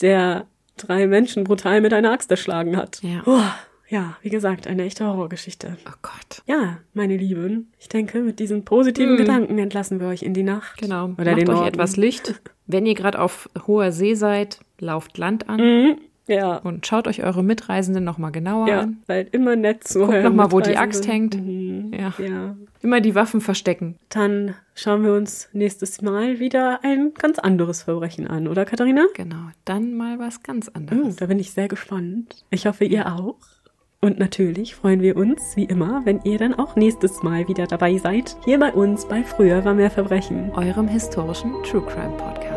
der drei Menschen brutal mit einer Axt erschlagen hat. Ja. Oh, ja, wie gesagt, eine echte Horrorgeschichte. Oh Gott. Ja, meine Lieben, ich denke, mit diesen positiven Mm. Gedanken entlassen wir euch in die Nacht. Genau. Oder Macht den euch Morgen. etwas Licht. Wenn ihr gerade auf hoher See seid, lauft Land an Mhm. Ja. und schaut euch eure Mitreisenden nochmal genauer Ja, an. seid immer nett zu Guckt euren noch mal, wo die. Axt hängt. Mhm. Ja. ja. Immer die Waffen verstecken. Dann schauen wir uns nächstes Mal wieder ein ganz anderes Verbrechen an, oder Katharina? Genau. Dann mal was ganz Oh, anderes. da bin ich sehr gespannt. Ich hoffe, ihr auch. Und natürlich freuen wir uns, wie immer, wenn ihr dann auch nächstes Mal wieder dabei seid. Hier bei uns bei Früher war mehr Verbrechen. Eurem historischen True Crime Podcast.